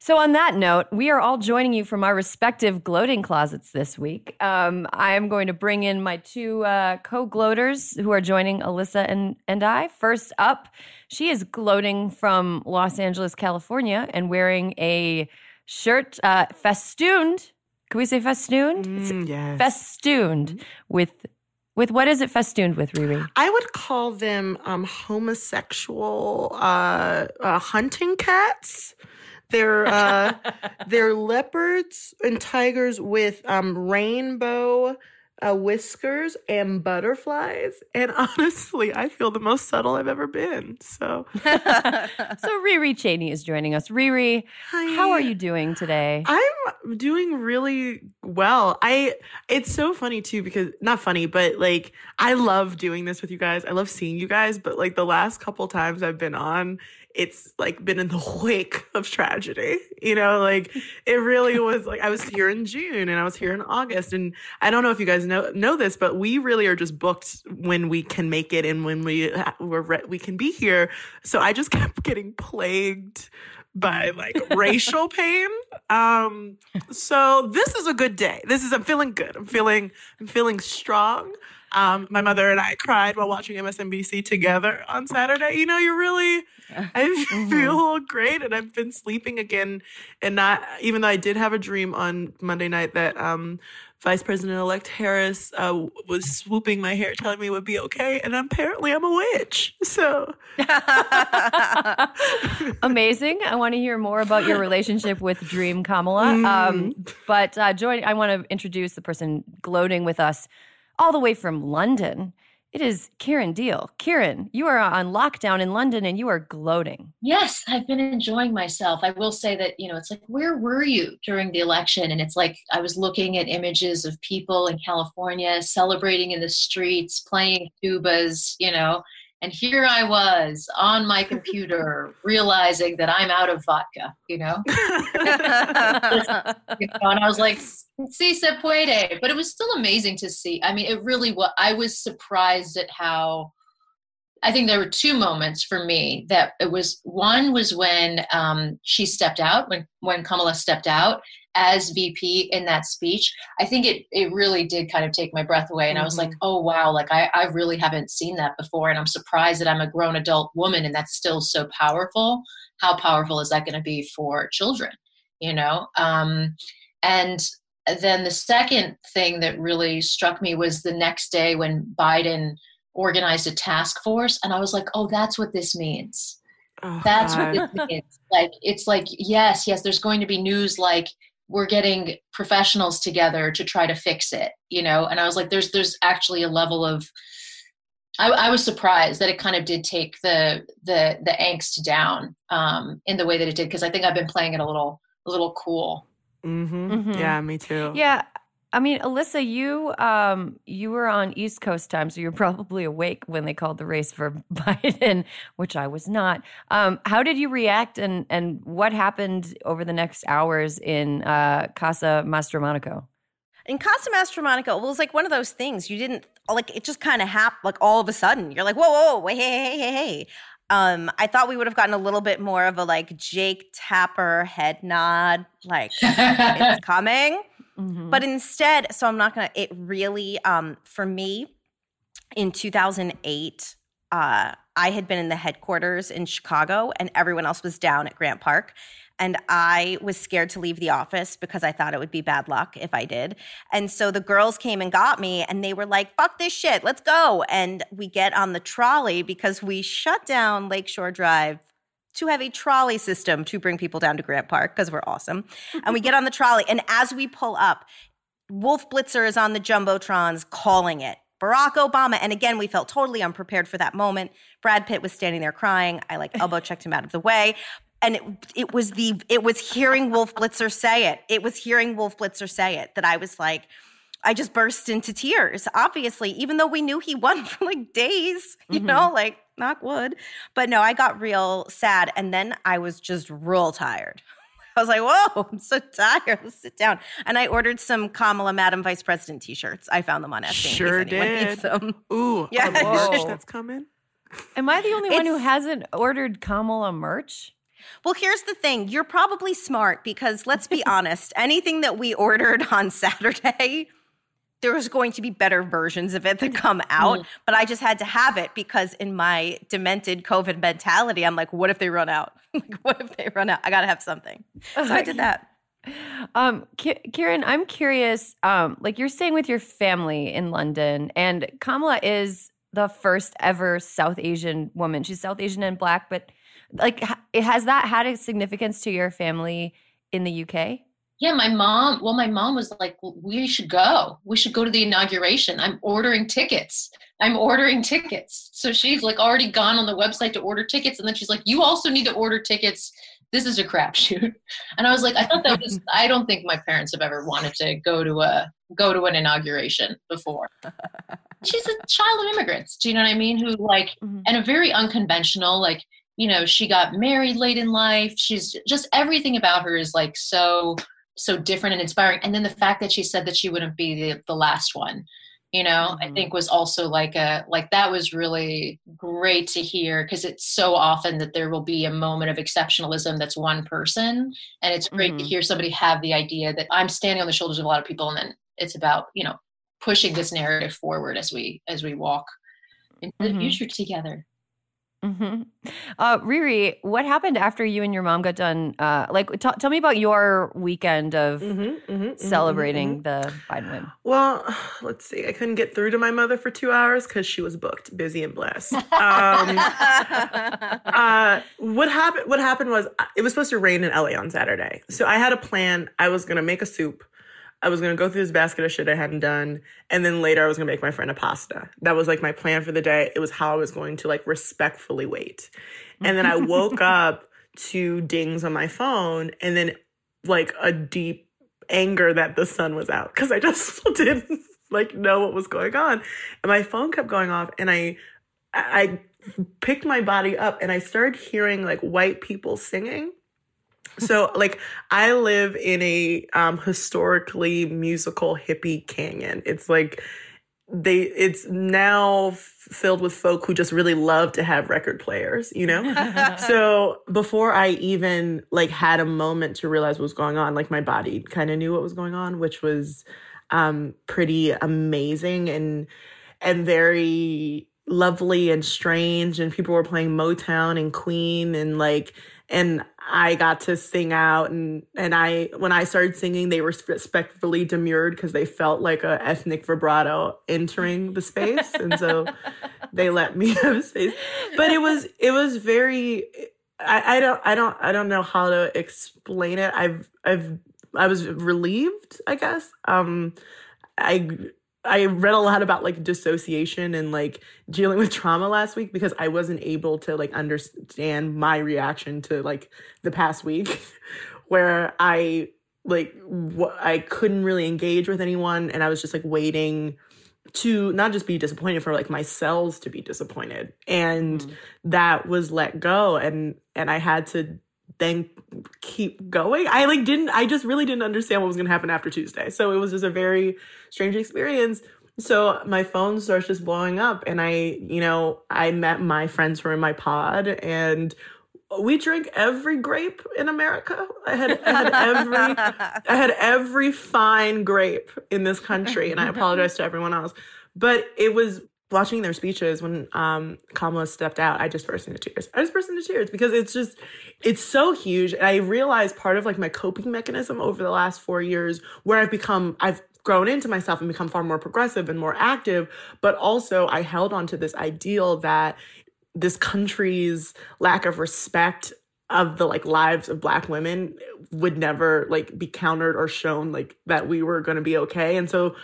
So, on that note, we are all joining you from our respective gloating closets this week. Um, I am going to bring in my two uh, co gloaters who are joining Alyssa and, and I. First up, she is gloating from Los Angeles, California, and wearing a shirt uh, festooned. Can we say festooned? Mm, yes. Festooned with with what is it festooned with, Riri? I would call them um, homosexual uh, uh, hunting cats. They're [laughs] uh, they're leopards and tigers with um, rainbow uh, whiskers and butterflies. And [laughs] honestly, I feel the most subtle I've ever been. So, [laughs] so Riri Chainey is joining us. Riri, Hi. how are you doing today? I'm doing really well. I it's so funny too because not funny, but like I love doing this with you guys. I love seeing you guys, but like the last couple times I've been on, it's like been in the [laughs] wake of tragedy. You know, like it really [laughs] was like I was here in June and I was here in August and I don't know if you guys know know this, but we really are just booked when we can make it and when we we're re- we can be here. So I just [laughs] kept getting plagued by like racial pain. Um so this is a good day. This is I'm feeling good. I'm feeling I'm feeling strong. Um, my mother and I cried while watching MSNBC together on Saturday. You know, you really, I mm-hmm. feel great, and I've been sleeping again. And not even though I did have a dream on Monday night that um, Vice President elect Harris uh, was swooping my hair, telling me it would be okay, and apparently I'm a witch. So [laughs] amazing! I want to hear more about your relationship with Dream Kamala. Mm. Um, but uh, join, I want to introduce the person gloating with us all the way from London. It is Kiran Deol. Kiran, you are on lockdown in London and you are gloating. Yes, I've been enjoying myself. I will say that, you know, it's like, where were you during the election? And it's like, I was looking at images of people in California celebrating in the streets, playing tubas, you know, and here I was on my computer [laughs] realizing that I'm out of vodka, you know? [laughs] you know and I was like, si se puede. But it was still amazing to see. I mean, it really was. I was surprised at how. I think there were two moments for me that it was one was when um, she stepped out, when, when Kamala stepped out, as VP in that speech, I think it it really did kind of take my breath away. And mm-hmm. I was like, mm-hmm. oh wow, like I, I really haven't seen that before. And I'm surprised that I'm a grown adult woman and that's still so powerful. How powerful is that going to be for children? You know? Um, and then the second thing that really struck me was the next day when Biden organized a task force, and I was like, oh, that's what this means. Oh, that's God. what this means. Like, it's like, yes, yes, there's going to be news like we're getting professionals together to try to fix it you know and i was like there's there's actually a level of I, I was surprised that it kind of did take the the the angst down um, in the way that it did because I think I've been playing it a little a little cool. Mm-hmm. Mm-hmm. Yeah, me too. Yeah, I mean, Alyssa, you um, you were on East Coast time, so you're probably awake when they called the race for [laughs] Biden, which I was not. Um, how did you react, and and what happened over the next hours in uh, Casa Mastromonaco? In Casa Mastromonaco, it was like one of those things you didn't like. It just kind of happened, like all of a sudden. You're like, whoa, whoa, whoa, hey, hey, hey, hey. Um, I thought we would have gotten a little bit more of a like Jake Tapper head nod, like it's [laughs] coming. Mm-hmm. But instead, so I'm not gonna. It really, um, for me, in 2008, uh, I had been in the headquarters in Chicago, and everyone else was down at Grant Park. And I was scared to leave the office because I thought it would be bad luck if I did. And so the girls came and got me, and they were like, fuck this shit, let's go. And we get on the trolley because we shut down Lakeshore Drive to have a trolley system to bring people down to Grant Park because we're awesome. and we [laughs] get on the trolley, and as we pull up, Wolf Blitzer is on the Jumbotrons calling it. Barack Obama. And again, we felt totally unprepared for that moment. Brad Pitt was standing there crying. I like elbow [laughs] checked him out of the way. And it, it was the it was hearing Wolf Blitzer say it. It was hearing Wolf Blitzer say it that I was like, I just burst into tears. Obviously, even though we knew he [laughs] won for like days, you mm-hmm. know, like knock wood. But no, I got real sad. And then I was just real tired. [laughs] I was like, whoa, I'm so tired. Let's sit down. And I ordered some Kamala Madam Vice President t shirts. I found them on Etsy. Sure did. Ooh, [laughs] yeah. merch that's coming. Am I the only it's, one who hasn't ordered Kamala merch? Well, here's the thing. You're probably smart because let's be honest, anything that we ordered on Saturday there was going to be better versions of it that come out, mm. but I just had to have it because in my demented COVID mentality, I'm like, what if they run out? [laughs] what if they run out? I got to have something. So I did that. [laughs] Um, K- Kiran, I'm curious. Um, like you're staying with your family in London, and Kamala is the first ever South Asian woman. She's South Asian and black, but like, has that had a significance to your family in the UK? Yeah my mom well my mom was like we should go. We should go to the inauguration. I'm ordering tickets. I'm ordering tickets. So she's like already gone on the website to order tickets and then she's like you also need to order tickets. This is a crapshoot. [laughs] And i was like i thought that was [laughs] i don't think my parents have ever wanted to go to a go to an inauguration before. She's a child of immigrants. Do you know what i mean? Who like mm-hmm. and a very unconventional like you know she got married late in life. She's just everything about her is like so so different and inspiring and then the fact that she said that she wouldn't be the, the last one you know mm-hmm. i think was also like a like that was really great to hear because it's so often that there will be a moment of exceptionalism that's one person and it's great mm-hmm. to hear somebody have the idea that i'm standing on the shoulders of a lot of people and then it's about you know pushing this narrative forward as we as we walk into mm-hmm. the future together Mm-hmm. Uh, Riri, what happened after you and your mom got done? Uh, like, t- tell me about your weekend of mm-hmm, mm-hmm, mm-hmm celebrating mm-hmm. the Biden win. Well, [sighs] let's see. I couldn't get through to my mother for two hours because she was booked, busy and blessed. [laughs] Um, [laughs] uh, what happened? What happened was uh, it was supposed to rain in LA on Saturday, so I had a plan. I was gonna make a soup. I was gonna go through this basket of shit I hadn't done, and then later I was gonna make my friend a pasta. That was like my plan for the day. It was how I was going to like respectfully wait. And then I [laughs] woke up to dings on my phone, and then like a deep anger that the sun was out because I just [laughs] didn't like know what was going on, and my phone kept going off, and I I picked my body up, and I started hearing like white people singing so like I live in a um historically musical hippie canyon. It's like they it's now filled with folk who just really love to have record players, you know? [laughs] so before I even like had a moment to realize what was going on, like my body kind of knew what was going on, which was um pretty amazing and and very lovely and strange and people were playing Motown and Queen and like and I got to sing out and and I when I started singing they respectfully demurred because they felt like a ethnic vibrato entering the space and so [laughs] they let me [laughs] have space. But it was it was very I, I don't I don't I don't know how to explain it. I've I've I was relieved I guess. Um I I read a lot about like dissociation and like dealing with trauma last week because I wasn't able to like understand my reaction to like the past week [laughs] where I like wh- I couldn't really engage with anyone and I was just like waiting to not just be disappointed for like my cells to be disappointed and mm. that was let go and and I had to then keep going. I like didn't I just really didn't understand what was going to happen after Tuesday. So it was just a very strange experience. So my phone starts just blowing up and I, you know, I met my friends who were in my pod and we drink every grape in America. I had, I had every I had every fine grape in this country and I [laughs] apologize to everyone else. But it was watching their speeches when um, Kamala stepped out, I just burst into tears. I just burst into tears because it's just, it's so huge. And I realized part of like my coping mechanism over the last four years where I've become, I've grown into myself and become far more progressive and more active. But also, I held on to this ideal that this country's lack of respect of the like lives of black women would never like be countered or shown like that we were going to be okay and so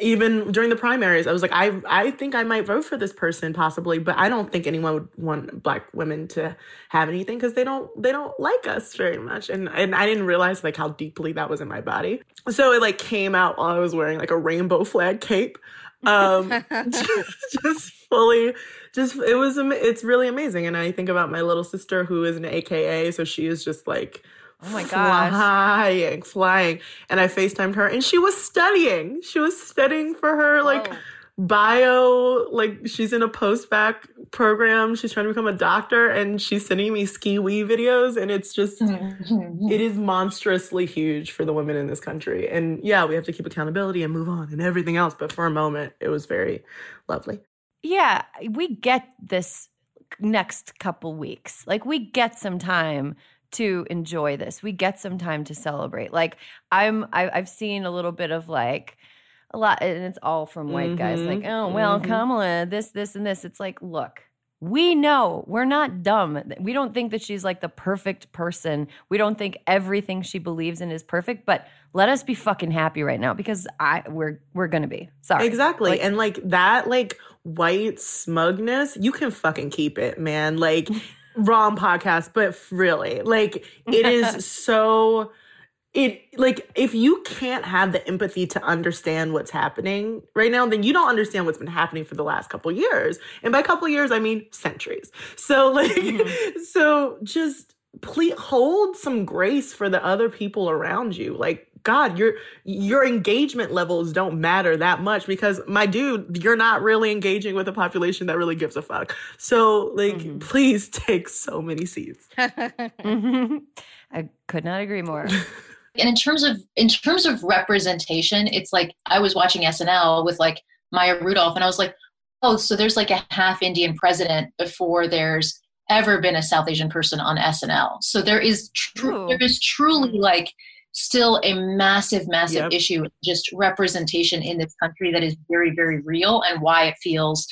even during the primaries, I was like, I I think I might vote for this person possibly, but I don't think anyone would want black women to have anything because they don't they don't like us very much. And and I didn't realize like how deeply that was in my body. So it like came out while I was wearing like a rainbow flag cape. Um just, [laughs] [laughs] just fully just it was it's really amazing. And I think about my little sister who is an AKA, so she is just like Oh my [laughs] gosh. Flying, flying. And I FaceTimed her and she was studying. She was studying for her like bio, like she's in a post-bac program. She's trying to become a doctor and she's sending me Skee-Wee videos. And it's just [laughs] it is monstrously huge for the women in this country. And yeah, we have to keep accountability and move on and everything else. But for a moment, it was very lovely. Yeah, we get this next couple weeks. Like we get some time to enjoy this. We get some time to celebrate. Like I'm, I, have seen a little bit of like a lot, and it's all from white mm-hmm. guys. Like, oh well, mm-hmm. Kamala, this, this, and this. It's like, look, we know we're not dumb. We don't think that she's like the perfect person. We don't think everything she believes in is perfect. But let us be fucking happy right now because I we're we're gonna be sorry exactly. Like, and like that, like white smugness, you can fucking keep it, man. Like wrong podcast, but really, like it is [laughs] so it like if you can't have the empathy to understand what's happening right now then you don't understand what's been happening for the last couple years. And by couple years i mean centuries. So [laughs] like mm-hmm. so just please hold some grace for the other people around you. Like God, your your engagement levels don't matter that much because my dude, you're not really engaging with a population that really gives a fuck. So like mm-hmm. please take so many seats. mm-hmm. [laughs] I could not agree more. [laughs] And in terms of in terms of representation, it's like I was watching SNL with like Maya Rudolph and I was like, "Oh, so there's like a half Indian president before there's ever been a South Asian person on SNL." So there is true there is truly like still a massive, massive yep. issue, just representation in this country that is very, very real and why it feels,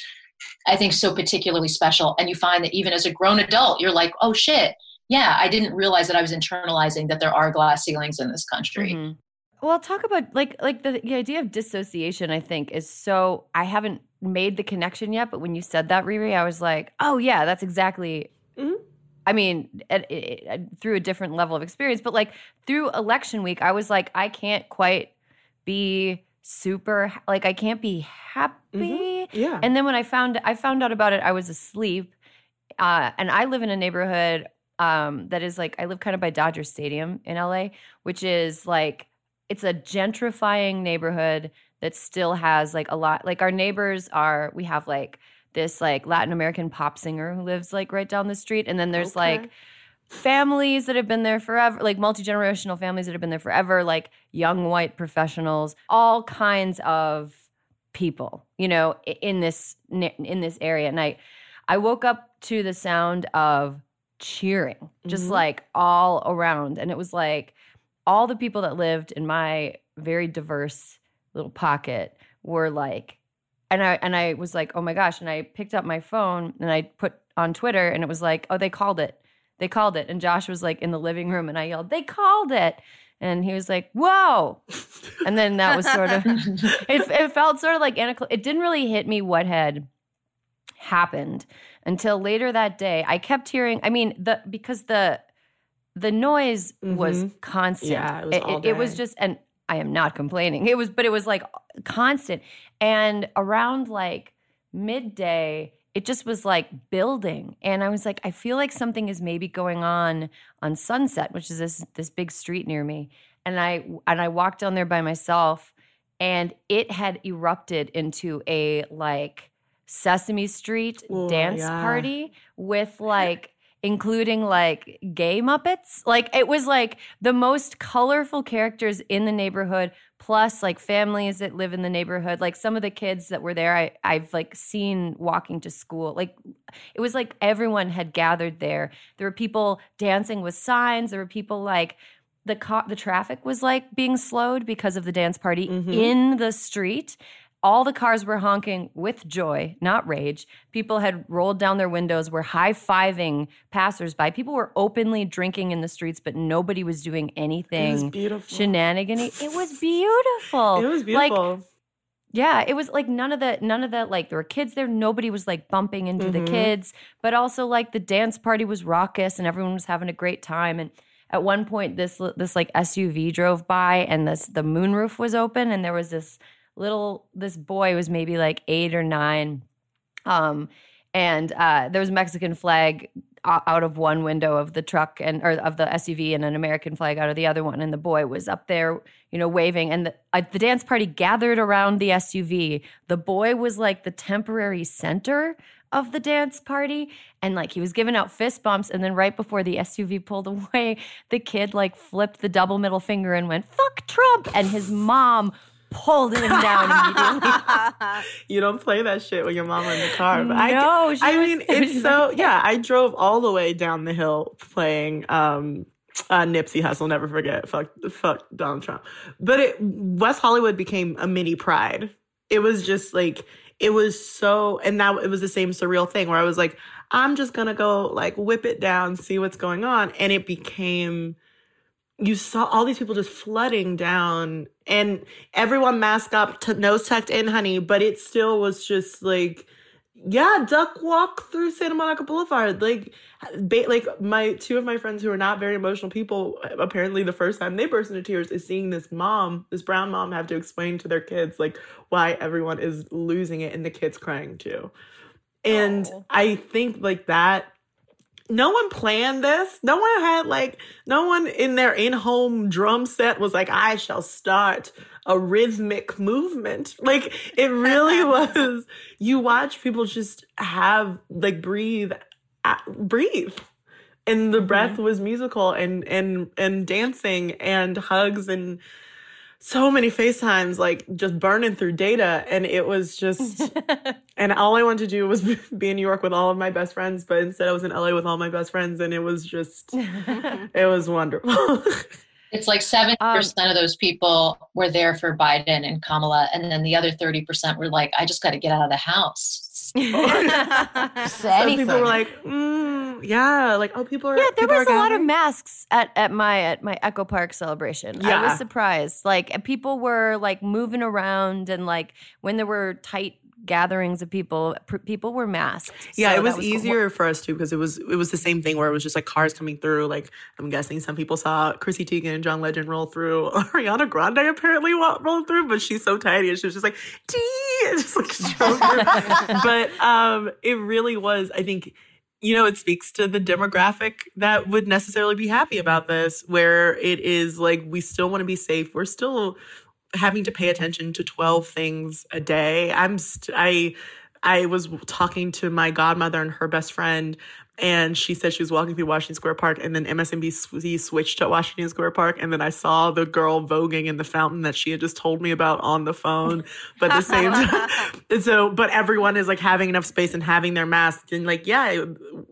I think, so particularly special. And you find that even as a grown adult, you're like, oh shit, yeah, I didn't realize that I was internalizing that there are glass ceilings in this country. Mm-hmm. Well, talk about like like the, the idea of dissociation. I think is so. I haven't made the connection yet, but when you said that, Riri, I was like, oh yeah, that's exactly. Mhm. I mean, it, it- through a different level of experience, but like through election week, I was like, I can't quite be super like I can't be happy. Yeah. And then when I found I found out about it, I was asleep. Uh, and I live in a neighborhood um, that is like I live kind of by Dodger Stadium in LA, which is like it's a gentrifying neighborhood that still has like a lot like our neighbors are we have like this like Latin American pop singer who lives like right down the street and then there's Okay. like families that have been there forever, like multi generational families that have been there forever, like young white professionals, all kinds of people, you know, in this in this area. And I, I woke up to the sound of cheering, just Mhm. like all around, and it was like all the people that lived in my very diverse little pocket were like and I and I was like, "Oh my gosh." And I picked up my phone and I put on Twitter and it was like, "Oh, they called it. They called it." And Josh was like in the living room and I yelled, "They called it." And he was like, "Whoa." And then that was sort of [laughs] it, it felt sort of like it didn't really hit me what had happened until later that day. I kept hearing, I mean, the because the the noise was Mhm. constant. Yeah, it was it, it was just and I am not complaining. It was but it was like constant. And around like midday, it just was like building. And I was like, I feel like something is maybe going on on Sunset, which is this this big street near me. And I and I walked down there by myself and it had erupted into a like Sesame Street Ooh, dance yeah. party with like including like gay Muppets. Like it was like the most colorful characters in the neighborhood, plus like families that live in the neighborhood. Like some of the kids that were there, I, I've like seen walking to school. Like it was like everyone had gathered there. There were people dancing with signs. There were people like the car, the traffic was like being slowed because of the dance party Mhm. in the street. All the cars were honking with joy, not rage. People had rolled down their windows, were high fiving passersby. People were openly drinking in the streets, but nobody was doing anything It was beautiful. shenanigan. [laughs] It was beautiful. It was Like, beautiful. yeah, it was like none of the none of the like there were kids there. Nobody was like bumping into the Mhm. kids, but also like the dance party was raucous and everyone was having a great time. And at one point, this this like SUV drove by and this the moonroof was open and there was this little this boy was maybe like eight or nine, um, and uh, there was a Mexican flag out of one window of the truck and or of the SUV and an American flag out of the other one. And the boy was up there, you know, waving. And the, uh, the dance party gathered around the SUV. The boy was like the temporary center of the dance party and like he was giving out fist bumps and then right before the SUV pulled away the kid like flipped the double middle finger and went fuck Trump and his mom pulled him down immediately [laughs] You don't play that shit with your mama in the car. But I, no she I was- mean, [laughs] it's so like- yeah. I drove all the way down the hill playing um, uh, Nipsey Hussle. Never forget. Fuck, fuck Donald Trump. But it, West Hollywood became a mini Pride. It was just like it was so, and now it was the same surreal thing where I was like, I'm just gonna go like whip it down, see what's going on, and it became. You saw all these people just flooding down, and everyone masked up, to nose tucked in, honey. But it still was just like yeah, duck walk through Santa Monica Boulevard. Like, ba- like my two of my friends who are not very emotional people, apparently the first time they burst into tears is seeing this mom, this brown mom, have to explain to their kids like why everyone is losing it and the kids crying too. And Oh. I think like that. No one planned this. No one had like no one in their in-home drum set was like, I shall start a rhythmic movement. Like it really [laughs] was. You watch people just have like breathe, breathe, and the breath mm-hmm. was musical and and and dancing and hugs and so many FaceTimes, like just burning through data, and it was just. [laughs] and all I wanted to do was [laughs] be in New York with all of my best friends, but instead I was in LA with all my best friends, and it was just, [laughs] it was wonderful. It's like 70% um, of those people were there for Biden and Kamala, and then the other 30% were like, I just got to get out of the house. Masks. [laughs] Some people were like, mm, yeah, like oh, people are. Yeah, there was a lot of masks at, at my at my Echo Park celebration. I was surprised. Like people were like moving around and like when there were tight gatherings of people, pr- people were masked. Yeah, So it was, cool. easier for us too because it was it was the same thing where it was just like cars coming through. Like I'm guessing some people saw Chrissy Teigen and John Legend roll through. [laughs] Ariana Grande apparently rolled through, but she's so tiny and she was just like T, and [laughs] just like through. [laughs] but um, it really was. I think you know it speaks to the demographic that would necessarily be happy about this, where it is like we still want to be safe. We're still having to pay attention to 12 things a day. I'm st- I I was talking to my godmother and her best friend and she said she was walking through Washington Square Park and then MSNBC switched to Washington Square Park and then I saw the girl voguing in the fountain that she had just told me about on the phone but at the same time [laughs] and [laughs] so but everyone is like having enough space and having their masks and like yeah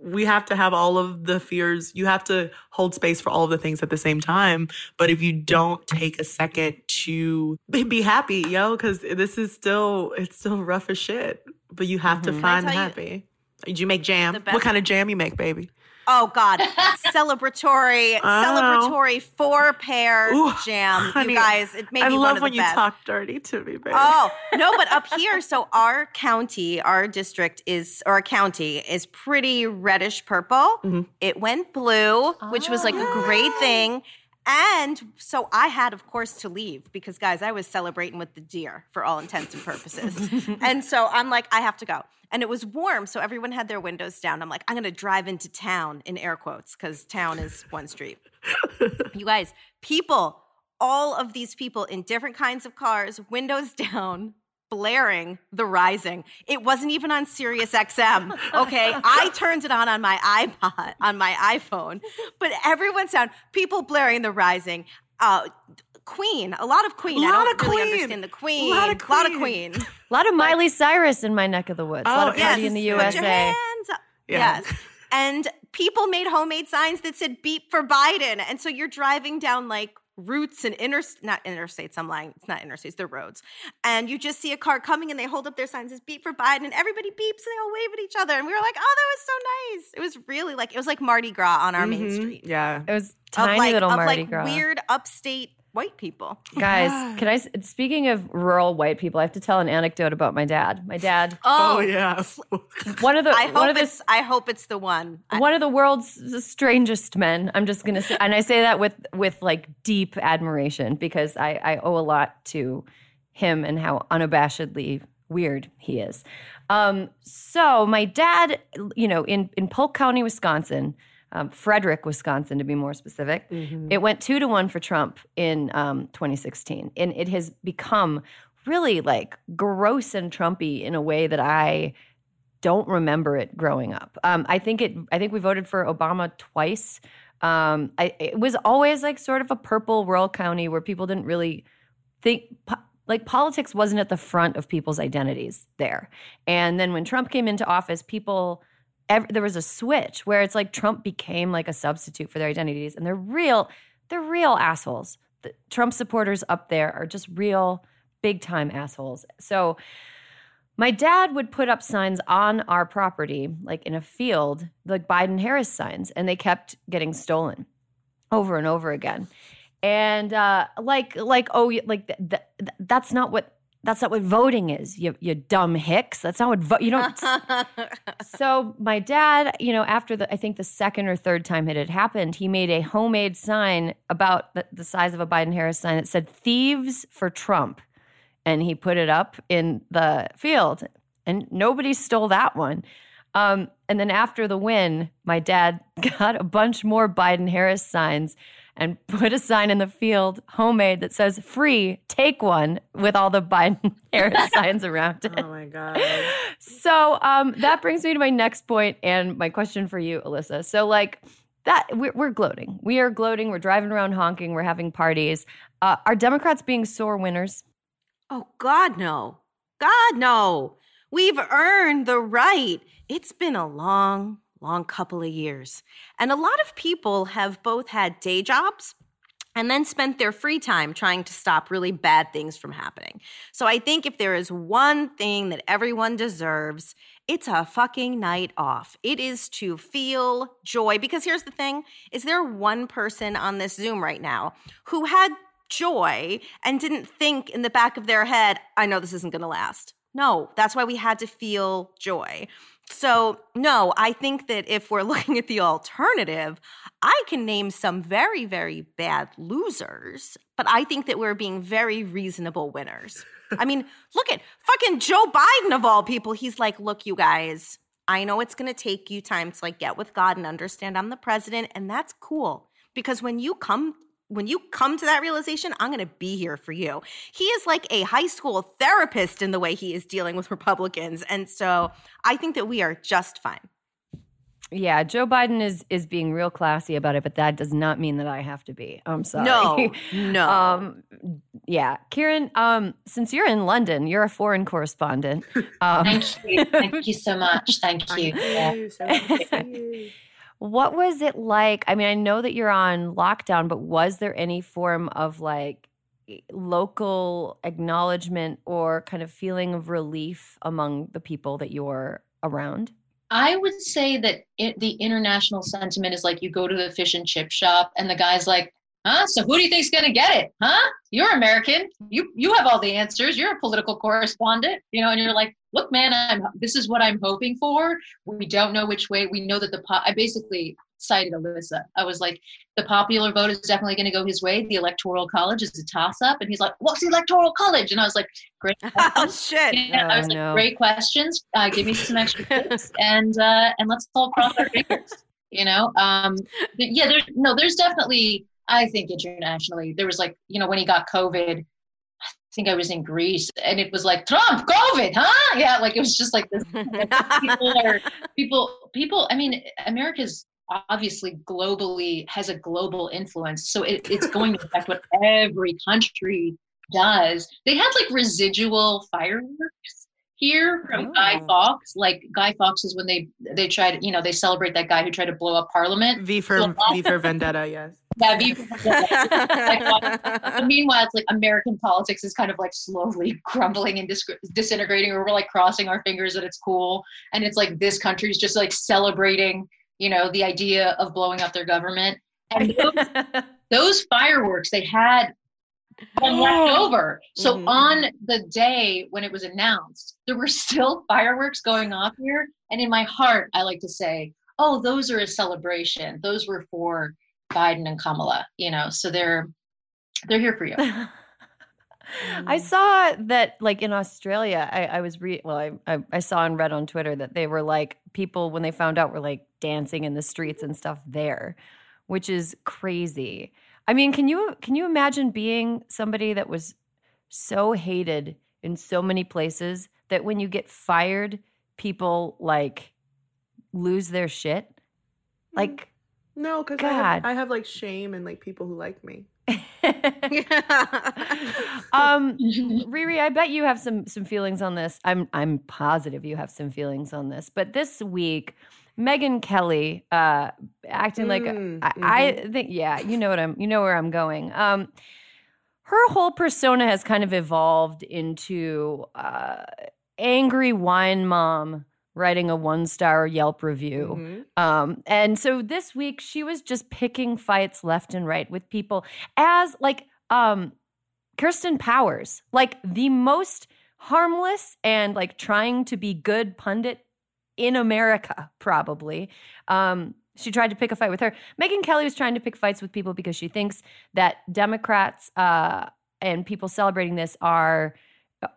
we have to have all of the fears you have to hold space for all of the things at the same time but if you don't take a second to be happy yo because this is still it's still rough as shit but you have to mm-hmm. find tell you- happy did you make jam what kind of jam you make baby Oh God, [laughs] celebratory, celebratory four pair Ooh, jam. honey, you guys, it may i one love of when you best. talk dirty to me baby Oh, no, but up here, so our county, our district is, or our county is pretty reddish purple. Mhm. It went blue, which was like a great thing. And so I had, of course, to leave because, guys, I was celebrating with the deer for all intents and purposes. [laughs] and so I'm like, I have to go. And it was warm, so everyone had their windows down. I'm like, I'm going to drive into town in air quotes because town is one street. [laughs] you guys, people, all of these people in different kinds of cars, windows [laughs] down, blaring The Rising. It wasn't even on Sirius XM. Okay, [laughs] I turned it on on my iPod, on my iPhone, but everyone sound people blaring The Rising. Uh, Queen, a lot of Queen. A Lot don't of really Queen. understand the Queen. Lot of lot of Queen. Queen. A lot of Miley Cyrus in my neck of the woods. a lot Oh, of party in the Put your USA. hands up. Yeah. Yes. And people made homemade signs that said beep for Biden. And so you're driving down like routes and inter not interstates, I'm lying. It's not interstates, they're roads. And you just see a car coming and they hold up their signs as beep for Biden and everybody beeps and they all wave at each other. And we were like, oh, that was so nice. It was really like it was like Mardi Gras on our main Mhm. street. yeah It was Of tiny like, little of Mardi like Gras. weird upstate white people. Guys, can I? Speaking of rural white people, I have to tell an anecdote about my dad. My dad, [laughs] oh yeah [laughs] one of the I one hope of the it's I hope it's the one. I- one of the world's strangest men. I'm just gonna say, and I say that with with like deep admiration because I I owe a lot to him and how unabashedly weird he is. Um, so my dad, you know, in in Polk County, Wisconsin, um, Frederic, Wisconsin, to be more specific, it went two to one for Trump in um, 2016, and it has become really like gross and Trumpy in a way that I don't remember it growing up. Um, I think it. I think we voted for Obama twice. Um, I, it was always like sort of a purple rural county where people didn't really think po- like politics wasn't at the front of people's identities there. And then when Trump came into office, people ev- there was a switch where it's like Trump became like a substitute for their identities, and they're real. They're real assholes. The Trump supporters up there are just real big time assholes. So my dad would put up signs on our property, like in a field, like Biden Harris signs, and they kept getting stolen over and over again. And uh, like, like, oh, like th- th- th- that's not what that's not what voting is. You, you dumb hicks. That's not what vo- you don't. [laughs] so my dad, you know, after the I think the second or third time it had happened, he made a homemade sign about the, the size of a Biden Harris sign that said "Thieves for Trump." and he put it up in the field and nobody stole that one um, and then after the win my dad [laughs] got a bunch more biden harris signs and [laughs] put a sign in the field homemade that says free take one with all the biden [laughs] harris [laughs] signs around it. Oh my god. So um, that brings me to my next point and my question for you alyssa. So like that we're, we're gloating. We are gloating. We're driving around honking. We're having parties. Uh, are democrats being sore winners? Oh, God, no. God, no. We've earned the right. It's been a long, long couple of years. And a lot of people have both had day jobs and then spent their free time trying to stop really bad things from happening. So I think if there is one thing that everyone deserves, it's a fucking night off. It is to feel joy because here's the thing, is there one person on this Zoom right now who had joy and didn't think in the back of their head, I know this isn't going to last. No, that's why we had to feel joy. So, no, I think that if we're [laughs] looking at the alternative, I can name some very, very bad losers, but I think that we're being very reasonable winners. I mean, look at fucking Joe Biden of all people. He's like, look, you guys, I know it's going to take you time to like get with God and understand I'm the president, and that's cool because when you come when you come to that realization, I'm going to be here for you. He is like a high school therapist in the way he is dealing with Republicans. And so I think that we are just fine. Yeah, Joe Biden is is being real classy about it, but that does not mean that I have to be. I'm sorry. [laughs] No, no. um, yeah, Kiran. Um, since you're in London, you're a foreign correspondent. [laughs] Um, Thank [laughs] you. Thank you so much. Thank you. Yeah. What was it like? I mean, I know that you're on lockdown, but was there any form of like local acknowledgement or kind of feeling of relief among the people that you're around? I would say that it, the international sentiment is like you go to the fish and chip shop and the guy's like, huh? So who do you think's gonna get it? Huh? You're American. You you have all the answers. You're a political correspondent, you know, and you're like, look, man, I'm this is what I'm hoping for. We don't know which way. We know that the po- I basically cited Alyssa. I was like, the popular vote is definitely going to go his way. The electoral college is a toss up, and he's like, what's the electoral college? And I was like, great. [laughs] oh shit! I was like, no. great questions. Uh, give me some extra [laughs] tips, and uh, and let's all cross our fingers. You know, um, yeah, there's no, there's definitely. I think internationally, there was like, you know, when he got COVID, I think I was in Greece, and it was like Trump, COVID, huh? Yeah, like it was just like this. [laughs] people are people people. I mean, America's obviously globally has a global influence, so it, it's going to affect what every country does. They had like residual fireworks here from oh. Guy Oh. Fawkes. Like Guy Fawkes is when they they tried, you know, they celebrate that guy who tried to blow up Parliament. V for V for Vendetta, yes. Yeah, be- [laughs] meanwhile, it's like American politics is kind of like slowly [laughs] crumbling and dis- disintegrating, or we're like crossing our fingers that it's cool. And it's like this country's just like celebrating, you know, the idea of blowing up their government. And [laughs] those, those fireworks they had some left over. So Mhm. on the day when it was announced, there were still fireworks going off here. And in my heart, I like to say, oh, those are a celebration. Those were for Biden and Kamala, you know, so they're they're here for you. [laughs] I saw that, like in Australia, I, I was re well, I, I I saw and read on Twitter that they were like people when they found out were like dancing in the streets and stuff there, which is crazy. I mean, can you can you imagine being somebody that was so hated in so many places that when you get fired, people like lose their shit? Mm-hmm. Like, No, because I, have- I have like shame and like people who like me. [laughs] um, [laughs] Riri, I bet you have some some feelings on this. I'm I'm positive you have some feelings on this. But this week, Megyn Kelly uh, acting like Mm, I, I think yeah, you know what I'm you know where I'm going. Um, her whole persona has kind of evolved into uh, angry wine mom writing a one star Yelp review. Mhm. Um, and so this week she was just picking fights left and right with people as like um Kirsten Powers, like the most harmless and like trying to be good pundit in America, [laughs] probably. Um, she tried to pick a fight with her. Megyn Kelly was trying to pick fights with people because she thinks that Democrats uh, and people celebrating this are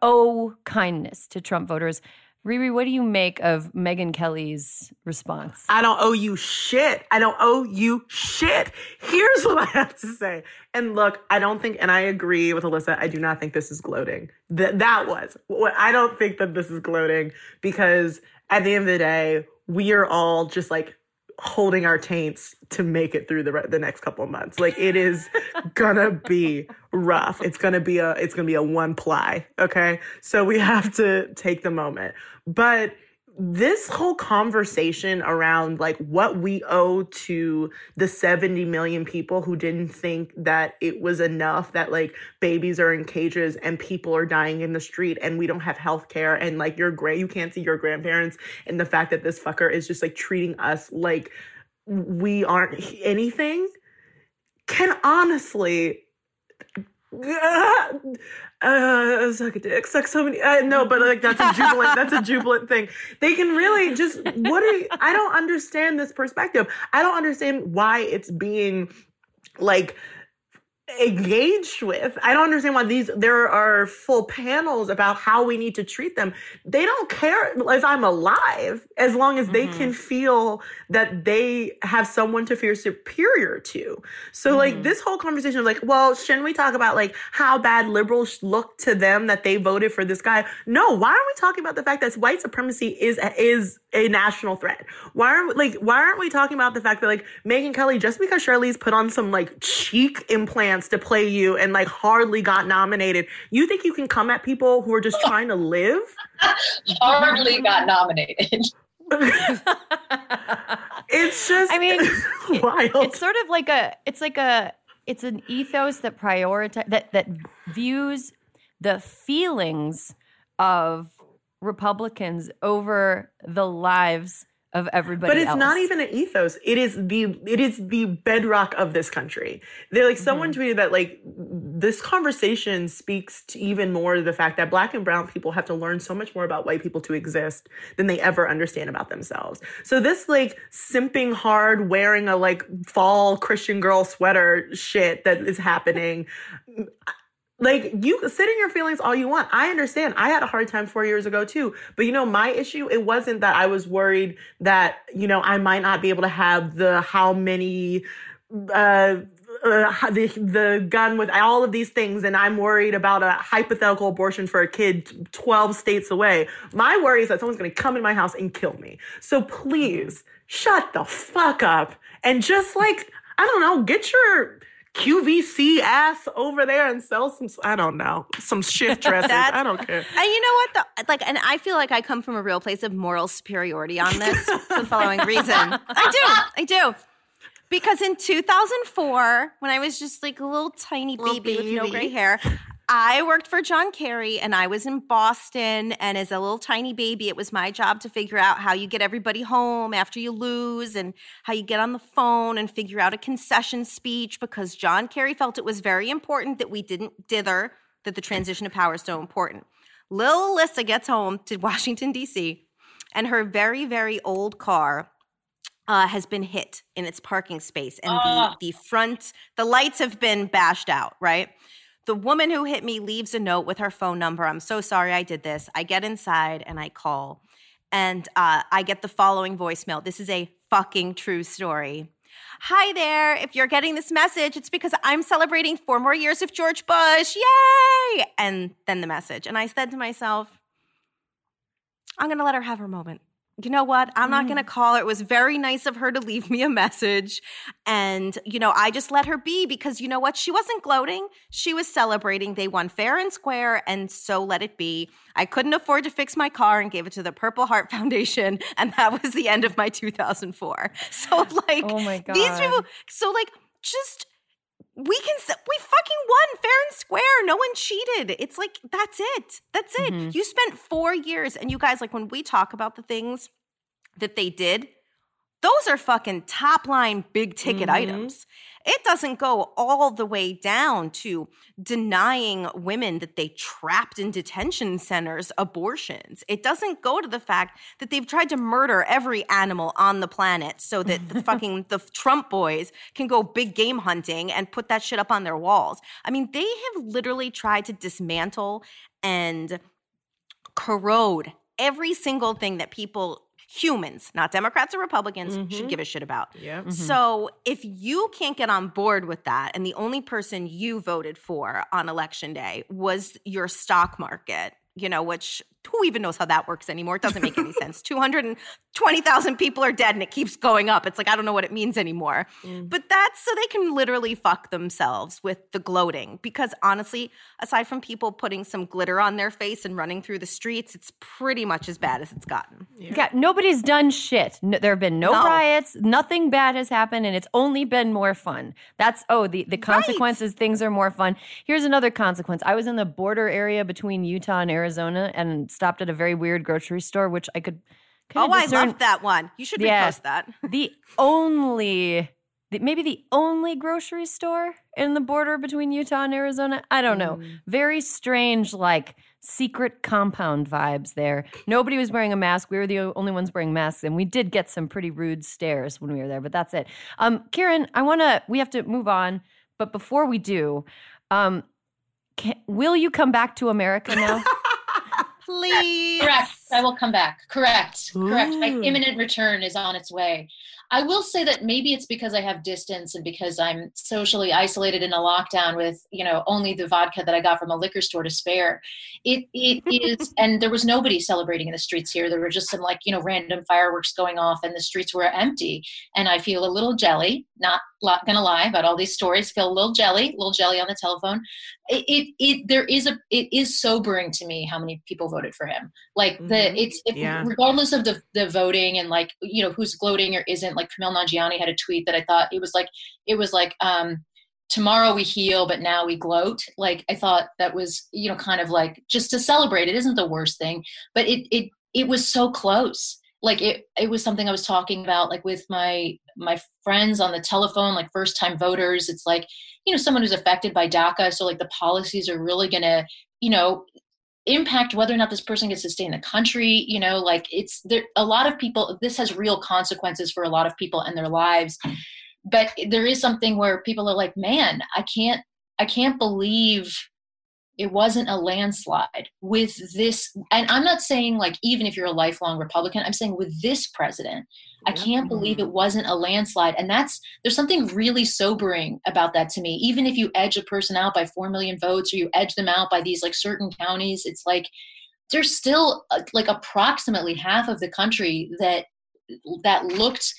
owe kindness to Trump voters. Riri, what do you make of Megyn Kelly's response? I don't owe you shit. I don't owe you shit. Here's [laughs] what I have to say. And look, I don't think, and I agree with Alyssa, I do not think this is gloating. That that was. I don't think that this is gloating because at the end of the day, we are all just like holding our taints to make it through the re- the next couple months. Like it is gonna be rough. It's gonna be a it's gonna be a one ply. Okay, so we have to take the moment. But this whole conversation around like what we owe to the 70 million people who didn't think that it was enough that like babies are in cages and people are dying in the street and we don't have health care and like you're gray you can't see your grandparents and the fact that this fucker is just like treating us like we aren't anything can honestly [laughs] uh, suck a dick, suck so many. Uh, no, but like that's a jubilant. that's a jubilant thing. They can really just. What are you? I don't understand this perspective. I don't understand why it's being like engaged with. I don't understand why these there are full panels about how we need to treat them. They don't care if I'm alive as long as they mm-hmm. can feel that they have someone to feel superior to. So mm-hmm. like this whole conversation of like, well, shouldn't we talk about like how bad liberals look to them that they voted for this guy? No, why aren't we talking about the fact that white supremacy is is a national threat? Why aren't like why aren't we talking about the fact that like Megyn Kelly just because Charlize put on some like cheek implants to play you and like hardly got nominated. You think you can come at people who are just [laughs] trying to live? hardly got nominated. [laughs] it's just I mean [laughs] wild. It's sort of like a it's like a it's an ethos that prioritize that that views the feelings of Republicans over the lives of everybody but it's else. not even an ethos it is the it is the bedrock of this country they're like someone mm-hmm. tweeted that like this conversation speaks to even more to the fact that black and brown people have to learn so much more about white people to exist than they ever understand about themselves so this like simping hard wearing a like fall christian girl sweater shit that is happening like you sit in your feelings all you want. I understand. I had a hard time four years ago too. But you know, my issue, it wasn't that I was worried that, you know, I might not be able to have the how many uh uh, the the gun with all of these things, and I'm worried about a hypothetical abortion for a kid 12 states away. My worry is that someone's going to come in my house and kill me. So please shut the fuck up and just like I don't know, get your QVC ass over there and sell some, I don't know, some shift [laughs] dresses. I don't care. And you know what? The, like, and I feel like I come from a real place of moral superiority on this [laughs] for the following reason. I do. I do. Because in 2004, when I was just like a little tiny baby, baby. with no gray hair, I worked for John Kerry and I was in Boston. And as a little tiny baby, it was my job to figure out how you get everybody home after you lose and how you get on the phone and figure out a concession speech because John Kerry felt it was very important that we didn't dither, that the transition of power is so important. Little Alyssa gets home to [laughs] Washington, D.C., and her very, very old car uh, has been hit in its parking space. And the, the front, the lights have been bashed out, right? The woman who hit me leaves a note with her phone number. I'm so sorry I did this. I get inside and I call, and uh, I get the following voicemail. This is a fucking true story. Hi there. If you're getting this message, it's because I'm celebrating four more years of George Bush. Yay! And then the message. And I said to myself, I'm going to let her have her moment you know what? I'm not going to mm. call her. It was very nice of her to leave me a message. And, you know, I just let her be because, you know what? She wasn't gloating. She was celebrating. They won fair and square. And so let it be. I couldn't afford to fix my car and gave it to the Purple Heart [laughs] Foundation. And that was the end of my 2004. [laughs] So, like, oh my God. these people, so, like, just we can we fucking won fair and square. No one cheated. It's like that's it. That's it. Mm-hmm. you spent four years and you guys like when we talk about the things that they did those are fucking top line big ticket mm-hmm. items it doesn't go all the way down to denying women that they trapped in detention centers abortions. It doesn't go to the fact that they've tried to murder every animal on the planet so that the [laughs] fucking the Trump boys can go big game hunting and put that shit up on their walls. I mean, they have literally tried to dismantle and corrode every single thing that people humans, not Democrats or Republicans, mm-hmm. should give a shit about. Yeah. Mm-hmm. So if you can't get on board with that, and the only person you voted for on election day was your stock market, you know, which who even knows how that works anymore? It doesn't make any sense. [laughs] 220,000 people are dead and it keeps going up. It's like, I don't know what it means anymore. Mm. But that's so they can literally fuck themselves with the gloating. Because honestly, aside from people putting some glitter on their face and running through the streets, it's pretty much as bad as it's gotten. Yeah, yeah nobody's done shit. No, there have been no, no, riots, nothing bad has happened, and it's only been more fun. That's, oh, the, the consequences, right. things are more fun. Here's another consequence. I was in the border area between Utah and Arizona and stopped at a very weird grocery store, which I could. Oh, I loved that one. You should yeah, repost that. [laughs] the only, maybe the only grocery store in the border between Utah and Arizona. I don't know. Mm. Very strange, like secret compound vibes there. Nobody was wearing a mask. We were the only ones wearing masks, and we did get some pretty rude stares when we were there. But that's it. Um, Kiran, I want to. We have to move on, but before we do, um, can, will you come back to America now? [laughs] Please. Correct. I will come back. Correct. Ooh. Correct. My imminent return is on its way. I will say that maybe it's because I have distance and because I'm socially isolated in a lockdown with, you know, only the vodka that I got from a liquor store to spare. It it [laughs] is and there was nobody celebrating in the streets here. There were just some like, you know, random fireworks going off and the streets were empty. And I feel a little jelly, not gonna lie about all these stories, feel a little jelly, a little jelly on the telephone. It, it, it there is a it is sobering to me how many people voted for him. Like the mm-hmm. it's it, yeah. regardless of the the voting and like you know who's gloating or isn't like Kumail Nanjiani had a tweet that I thought it was like it was like um tomorrow we heal but now we gloat like i thought that was you know kind of like just to celebrate it isn't the worst thing but it it it was so close like it it was something i was talking about like with my my friends on the telephone like first time voters it's like you know someone who's affected by daca so like the policies are really going to you know impact whether or not this person gets to stay in the country you know like it's there a lot of people this has real consequences for a lot of people and their lives. But there is something where people are like man i can't i can't believe it wasn't a landslide with this and i'm not saying like even if you're a lifelong republican i'm saying with this president i can't believe it wasn't a landslide. And that's there's something really sobering about that to me. Even if you edge a person out by 4 million votes or you edge them out by these like certain counties it's like there's still uh, like approximately half of the country that that looked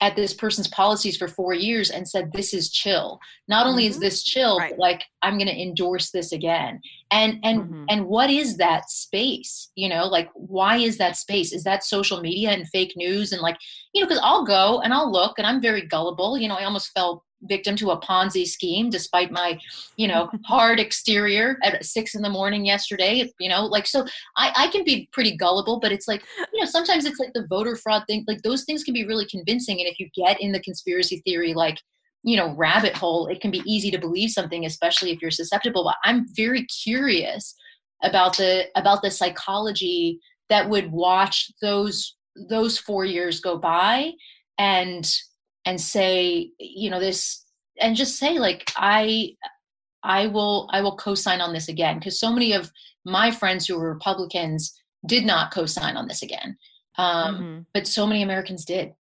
at this person's policies for four years and said this is chill not only mm-hmm. is this chill right. but like i'm going to endorse this again and and mm-hmm. and what is that space you know like why is that space is that social media and fake news and like you know because i'll go and i'll look and i'm very gullible you know i almost fell victim to a ponzi scheme despite my you know [laughs] hard exterior at six in the morning yesterday you know like so I, I can be pretty gullible but it's like you know sometimes it's like the voter fraud thing like those things can be really convincing and if you get in the conspiracy theory like you know rabbit hole it can be easy to believe something especially if you're susceptible but i'm very curious about the about the psychology that would watch those those four years go by and and say you know this and just say like i i will i will co-sign on this again because so many of my friends who were republicans did not co-sign on this again um, mm-hmm. but so many americans did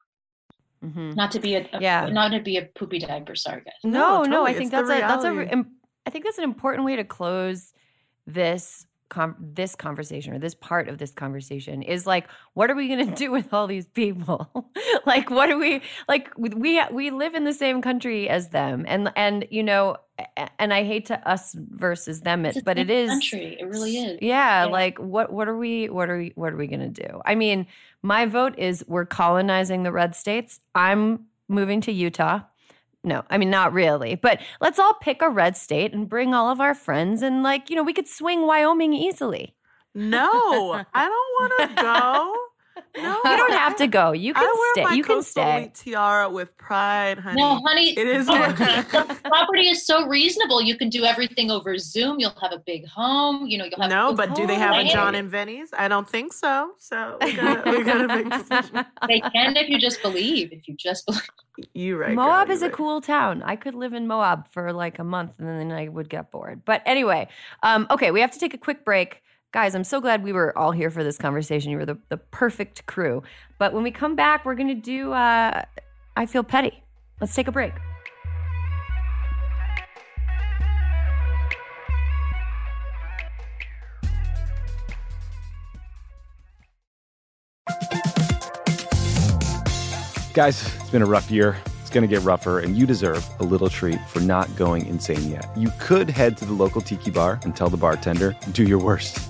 mm-hmm. not to be a, a, yeah not to be a poopy diaper sorry guys no no, totally. no i think it's that's a that's a i think that's an important way to close this com- this conversation or this part of this conversation is like what are we going to do with all these people? [laughs] Like what are we like we we live in the same country as them. And and you know and I hate to us versus them it, but it is country. It really is. yeah, yeah, like what what are we what are we what are we going to do? I mean my vote is we're colonizing the red states. I'm moving to Utah no, I mean, not really. But let's all pick a red state and bring all of our friends, and like, you know, we could swing Wyoming easily. No, I don't want to go. No, [laughs] you don't have to go. You can stay. you can stay. Tiara with pride, honey. No, honey, it is. [laughs] the property is so reasonable. You can do everything over Zoom. You'll have a big home. You know, you'll have. No, but do they have a Jon and Vinny's? I don't think so. So we gotta, [laughs] we gotta make decisions. They can if you just believe. If you just believe. You right. Moab girl, is right. a cool town. I could live in Moab for like a month, and then I would get bored. But anyway, um, okay, we have to take a quick break. Guys, I'm so glad we were all here for this conversation. You were the, the perfect crew. But when we come back, we're going to do uh, I Feel Petty. Let's take a break. Guys, it's been a rough year. It's going to get rougher, and you deserve a little treat for not going insane yet. You could head to the local tiki bar and tell the bartender, do your worst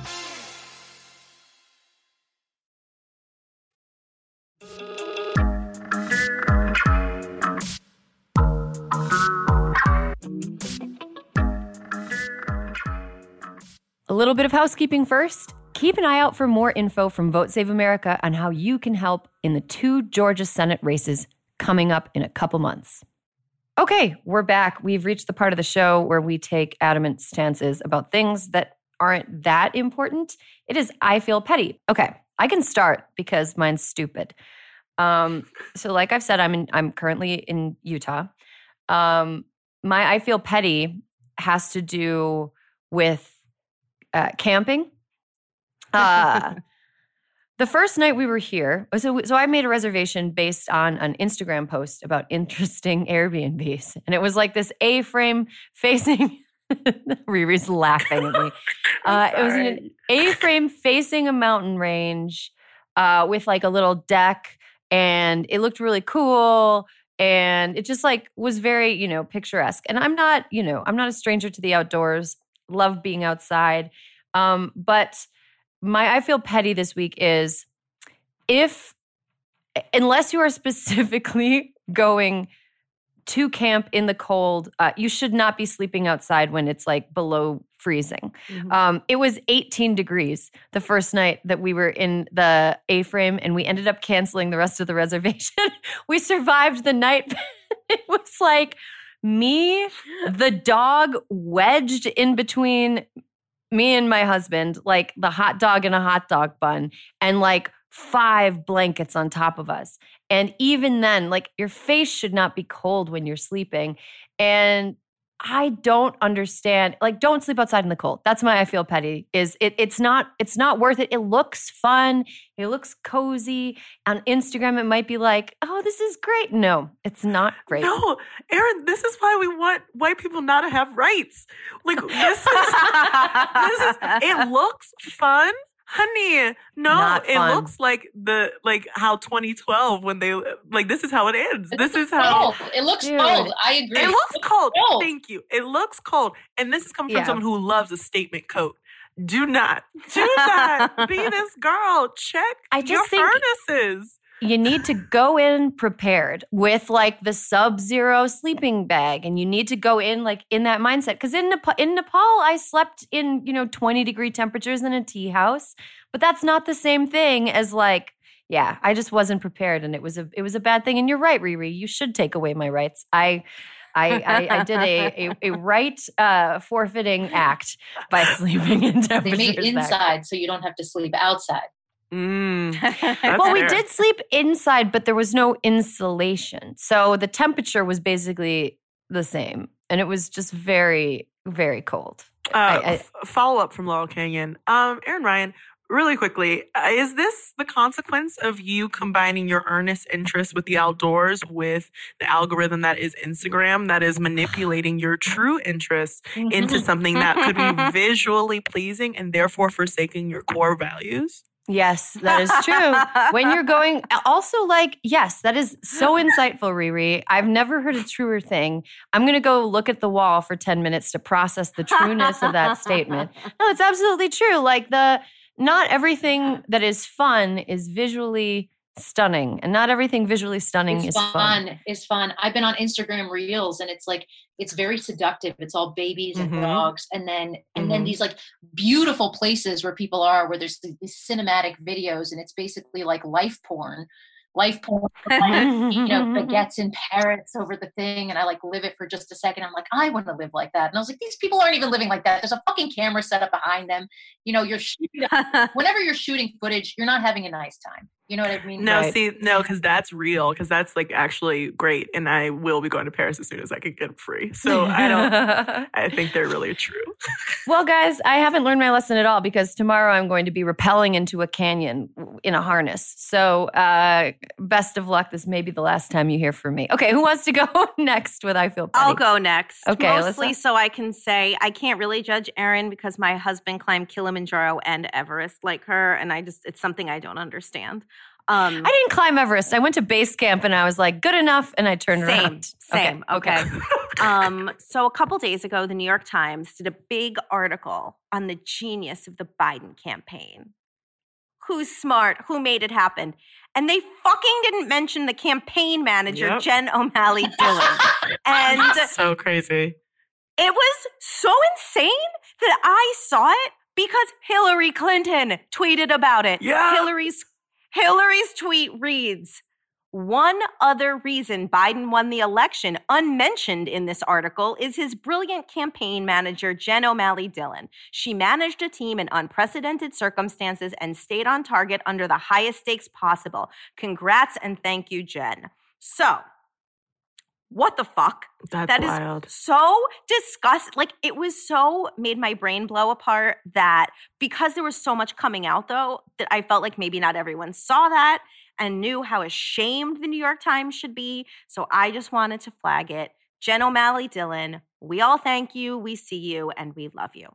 Little bit of housekeeping first. Keep an eye out for more info from Vote Save America on how you can help in the two Georgia Senate races coming up in a couple months. Okay, we're back. We've reached the part of the show where we take adamant stances about things that aren't that important. It is I feel petty. Okay, I can start because mine's stupid. Um, so, like I've said, I'm in, I'm currently in Utah. Um, my I feel petty has to do with uh, camping. Uh, [laughs] the first night we were here, so so I made a reservation based on an Instagram post about interesting [laughs] Airbnbs, and it was like this A-frame [laughs] facing. Riri's laughing at me. Uh, it was an A-frame facing a mountain range uh, with like a little deck, and it looked really cool. And it just like was very, you know, picturesque. And I'm not, you know, I'm not a stranger to the outdoors. Love being outside. Um, but my I feel petty this week is if unless you are [laughs] specifically going to camp in the cold, uh, you should not be sleeping outside when it's like below freezing. Mm-hmm. Um, it was 18 degrees the first night that we were in the A frame, and we ended up canceling the rest of the [laughs] reservation. we survived the night. [laughs] it was like me, the dog wedged in between me and my husband, like the hot dog and a hot dog bun, and like five blankets on top of us. And even then, like your face should not be cold when you're sleeping. And I don't understand. Like, don't sleep outside in the cold. That's my I feel petty. Is it? It's not. It's not worth it. It looks fun. It looks cozy. On Instagram, it might be like, oh, this is great. No, it's not great. No, Erin, this is why we want white people not to have rights. Like this is [laughs] this is it looks fun. Honey, no, it looks like the like how 2012 when they like this is how it ends. It This is how cold. It looks Dude. cold. I agree. it looks cold. cold. Thank you. It looks cold. And this is coming from Yeah. someone who loves a statement coat. Do not, do not [laughs] be this girl. Check I your just think- furnaces. You need to go in prepared with like the sub-zero sleeping bag and you need to go in like in that mindset because in nepal in nepal i slept in you know 20 degree temperatures in a tea house but that's not the same thing as like yeah i just wasn't prepared and it was a it was a bad thing and you're right riri you should take away my rights i I, I, I did a, a, a right uh, forfeiting act by [laughs] sleeping in temperatures. They made inside so you don't have to sleep outside. Mm, [laughs] well, we did sleep inside, but there was no insulation. So the temperature was basically the same. And it was just very, very cold. Uh, I- I- f- follow up from Laurel Canyon. Um, Erin Ryan, really quickly, uh, is this the consequence of you combining your earnest interest with the outdoors with the algorithm that is Instagram that is manipulating your true interests into [laughs] something that could be [laughs] visually pleasing and therefore forsaking your core values? Yes, that is true. when you're going, [laughs] also, like, yes, that is so insightful, Riri. I've never heard a truer thing. I'm going to go look at the wall for 10 minutes to process the trueness of that statement. No, it's absolutely true. Like, the not everything that is fun is visually stunning, and not everything visually stunning It's is fun. fun. It's fun. I've been on Instagram Reels, and it's like it's very seductive. It's all babies and Mhm. dogs, and then and then Mhm. these like beautiful places where people are, where there's these cinematic videos, and it's basically like life porn, life porn. Like, you know, [laughs] baguettes in parrots over the thing, and I like live it for just a second. I'm like, I want to live like that, and I was like, these people aren't even living like that. There's a fucking camera set up behind them. You know, you're shooting [laughs] whenever you're shooting footage, you're not having a nice time. You know what I mean? No, Right. see, no, because that's real. Because that's like actually great, and I will be going to Paris as soon as I can get free. So I don't. [laughs] I think they're really true. [laughs] well, guys, I haven't learned my lesson at all because tomorrow I'm going to be rappelling into a canyon in a harness. So, uh, best of luck. This may be the last time you hear from me. Okay, who wants to go [laughs] next with I Feel Petty? I'll go next. Okay, Mostly Alyssa. so I can say I can't really judge Erin because my husband climbed Kilimanjaro and Everest like her, and I just it's something I don't understand. Um, I didn't climb Everest. I went to base camp and I was like, good enough. And I turned Same, around. [laughs] same. Okay. [laughs] um, so a couple days ago, the New York Times did a big article on the genius of the Biden campaign. Who's smart? Who made it happen? And they fucking didn't mention the campaign manager, Yep. Jen O'Malley Dillon. [laughs] and so crazy. it was so insane that I saw it because Hillary Clinton tweeted about it. Yeah. Hillary's Hillary's tweet reads, one other reason Biden won the election, unmentioned in this article, is his brilliant campaign manager, Jen O'Malley Dillon. She managed a team in unprecedented circumstances and stayed on target under the highest stakes possible. Congrats and thank you, Jen. So, what the fuck? That's That is wild. so disgusting. like it was so made my brain blow apart that because there was so much coming out though that i felt like maybe not everyone saw that and knew how ashamed the new york times should be so i just wanted to flag it jen o'malley dillon we all thank you we see you and we love you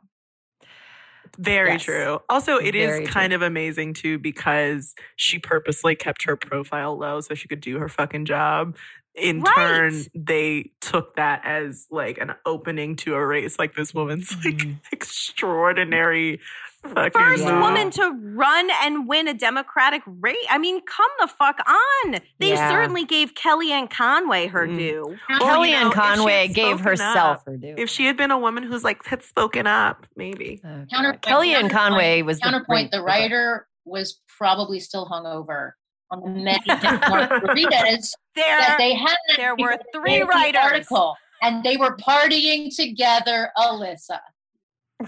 Very Yes. true. Also, it is Very kind of amazing too because she purposely kept her profile low so she could do her fucking job. In Right. turn, they took that as like an opening to a race. Like this woman's [laughs] like extraordinary fucking first move. woman to run and win a democratic race i mean come the fuck on they Yeah. certainly gave kellyanne conway her Mm. due Well, Kellyanne you know, if she had Conway gave herself up- her due. If she had been a woman who's like had spoken up, maybe. Oh, God. Counterpoint- Kellyanne Conway was counterpoint. the, The writer was probably still hungover on the many margaritas [laughs] there that they had. there were three writers Article, and they were partying together, Alyssa.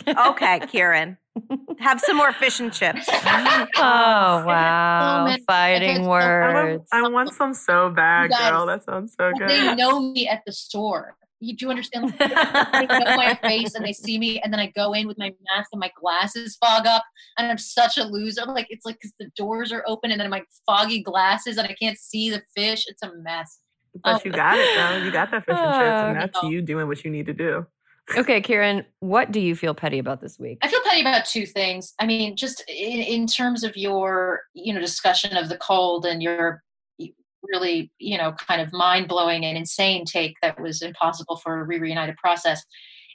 okay kiran have some more fish and chips [laughs] oh, oh wow! many- Fighting I I want, words. I want some so bad, guys- girl. That sounds so good. They good. know me at the store. You do understand? they [laughs] my face and they see me, and then I go in with my mask and my glasses fog up, and I'm such a loser. Like it's like because the doors are open, and then my foggy glasses, and I can't see the fish. It's a mess. But um, you got it, though. You got that fish and chips, and [laughs] Oh, that's no. you doing what you need to do. Okay, Kiran, what do you feel petty about this week? I feel petty about two things. I mean, just in, in terms of your, you know, discussion of the cold and your really, you know, kind of mind blowing and insane take that was impossible for a re reunited process.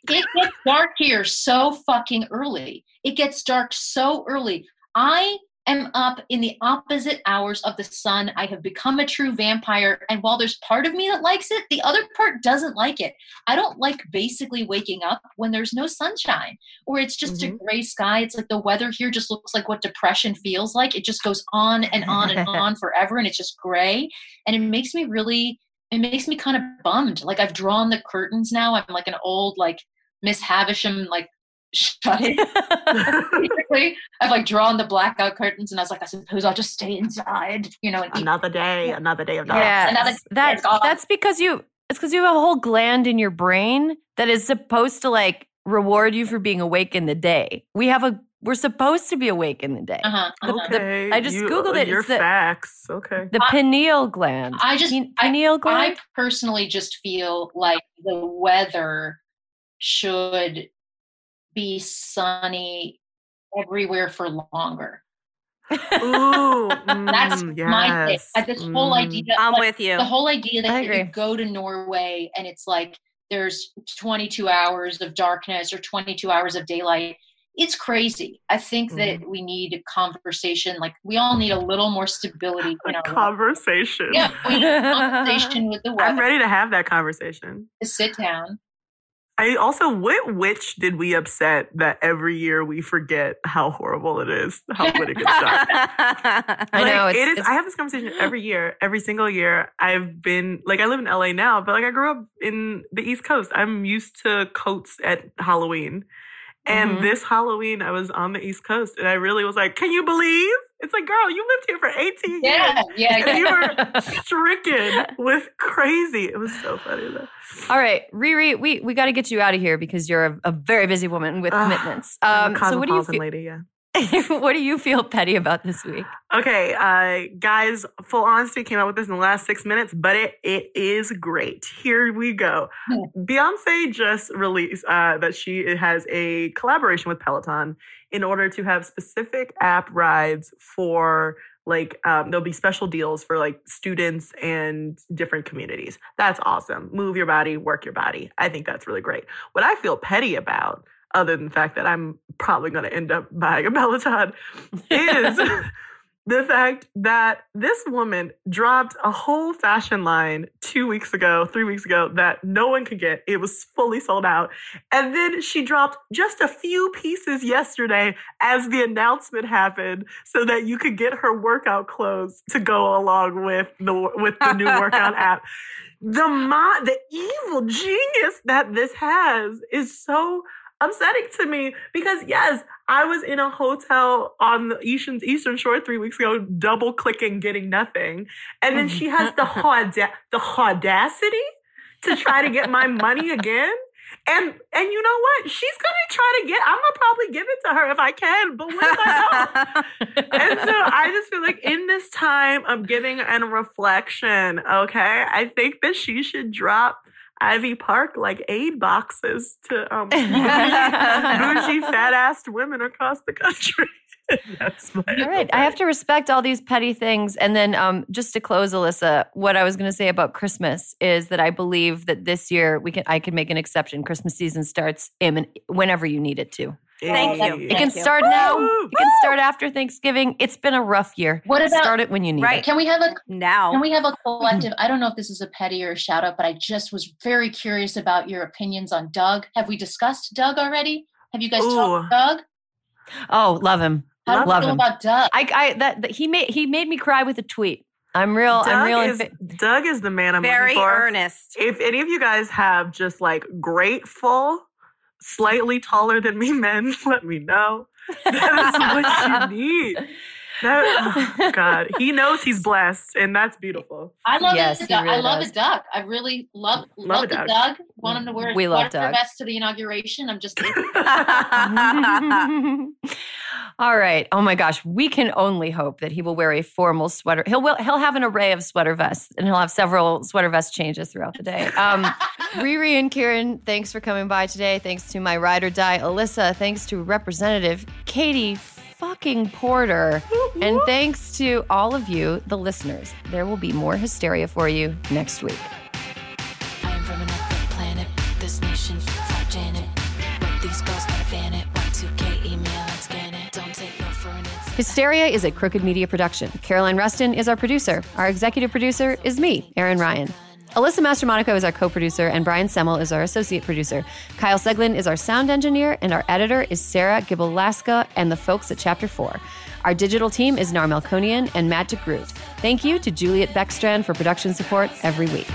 It gets dark here so fucking early. It gets dark so early. I am up in the opposite hours of the sun. I have become a true vampire. And while there's part of me that likes it, the other part doesn't like it. I don't like basically waking up when there's no sunshine or it's just Mhm. a gray sky. It's like the weather here just looks like what depression feels like. It just goes on and on and [laughs] on forever and it's just gray. And it makes me really, it makes me kind of bummed. Like I've drawn the curtains now. I'm like an old, like Miss Havisham, like shut it. [laughs] Basically, I've like drawn the blackout curtains and I was like, I suppose I'll just stay inside, you know, and eat Another day, another day of dark. Yeah, another- that that's because you. It's because you have a whole gland in your brain that is supposed to like reward you for being awake in the day. We have a. We're supposed to be awake in the day. uh-huh, uh-huh. the- Okay, I just you- Googled it. Your It's the- facts. Okay. The I- pineal gland. I just- Pen- pineal I gland. I personally just feel like the weather should be sunny everywhere for longer. Ooh, [laughs] That's mm, my thing. yes. Like this whole Mm. idea. i'm like, with you the whole idea that you go to Norway and it's like there's 22 hours of darkness or 22 hours of daylight. It's crazy. I think Mm-hmm. that we need a conversation. Like we all need a little more stability [laughs] in A our life. conversation. Yeah, we need a [laughs] conversation with the I'm ready to have that conversation. To sit down. I also, what witch did we upset that every year we forget how horrible it is, how when it gets? I Like, know, it's- it is. it's- I have this conversation every year, every single year. I've been like, I live in LA now, but like, I grew up in the East Coast. I'm used to coats at Halloween. And Mhm. this Halloween, I was on the East Coast and I really was like, can you believe It's like, girl, you lived here for 18 Yeah, years. yeah, And you were [laughs] stricken with crazy. It was so funny though. All right, Riri, we, we got to get you out of here because you're a, a very busy woman with Ugh, commitments. Um, so what do you feel? lady, yeah. [laughs] what do you feel petty about this week? Okay, uh, guys, full honesty came out with this in the last six minutes, but it it is great. Here we go. Beyonce just released uh, that she has a collaboration with Peloton in order to have specific app rides for like um, there'll be special deals for like students and different communities. That's awesome. Move your body, work your body. I think that's really great. What I feel petty about, other than the fact that I'm probably going to end up buying a Peloton, is [laughs] the fact that this woman dropped a whole fashion line two weeks ago, three weeks ago, that no one could get. It was fully sold out. And then she dropped just a few pieces yesterday as the announcement happened so that you could get her workout clothes to go along with the with the new workout [laughs] app. The mo- the evil genius that this has is so upsetting to me because yes, I was in a hotel on the Eastern Eastern Shore three weeks ago, double clicking, getting nothing, and then she has the [laughs] auda- the audacity to try to get my money again. And and you know what? She's gonna try to get. I'm gonna probably give it to her if I can. But what if I don't? [laughs] and so I just feel like in this time of giving and reflection, okay, I think that she should drop Ivy Park like aid boxes to um [laughs] bougie, bougie fat assed women across the country. [laughs] That's my All right, I have to respect all these petty things. And then, um, just to close, Alyssa, what I was going to say about Christmas is that I believe that this year we can I can make an exception. Christmas season starts in, whenever you need it to. Thank you. It can you. start now. Woo! It can start after Thanksgiving. It's been a rough year. What about- start it when you need Right. it? Can we have a now. Can we have a collective? I don't know if this is a petty or a shout out, but I just was very curious about your opinions on Doug. Have we discussed Doug already? Have you guys talked Doug? Oh, love him. How do you Love feel him. about Doug? I, I that, that he made he made me cry with a tweet. I'm real. I'm real. is, fa- Doug is the man I'm Very looking for. earnest. If any of you guys have just like grateful, slightly taller than me men, [laughs] let me know. That is what you [laughs] need. That, oh, God, he knows he's blessed, and that's beautiful. I love Yes, it. he Doug. I love does. a Doug. I really love Love love, the Doug. Doug. Want him to wear We love sweater Doug. vest to the inauguration. I'm just [laughs] All right. Oh my gosh, we can only hope that he will wear a formal sweater. He'll he'll have an array of sweater vests, and he'll have several sweater vest changes throughout the day. Um, [laughs] Riri and Kiran, thanks for coming by today. Thanks to my ride or die, Alyssa. Thanks to Representative Katie fucking Porter, and thanks to all of you, the listeners. There will be more hysteria for you next week. Hysteria is a crooked media production. Caroline Reston is our producer. Our executive producer is me, Erin Ryan. Alyssa Mastromonaco is our co producer, and Brian Semmel is our associate producer. Kyle Segelin is our sound engineer, and our editor is Sarah Gibalaska and the folks at Chapter 4. Our digital team is Nar Melkonian and Matt DeGroot. Thank you to Juliet Beckstrand for production support every week.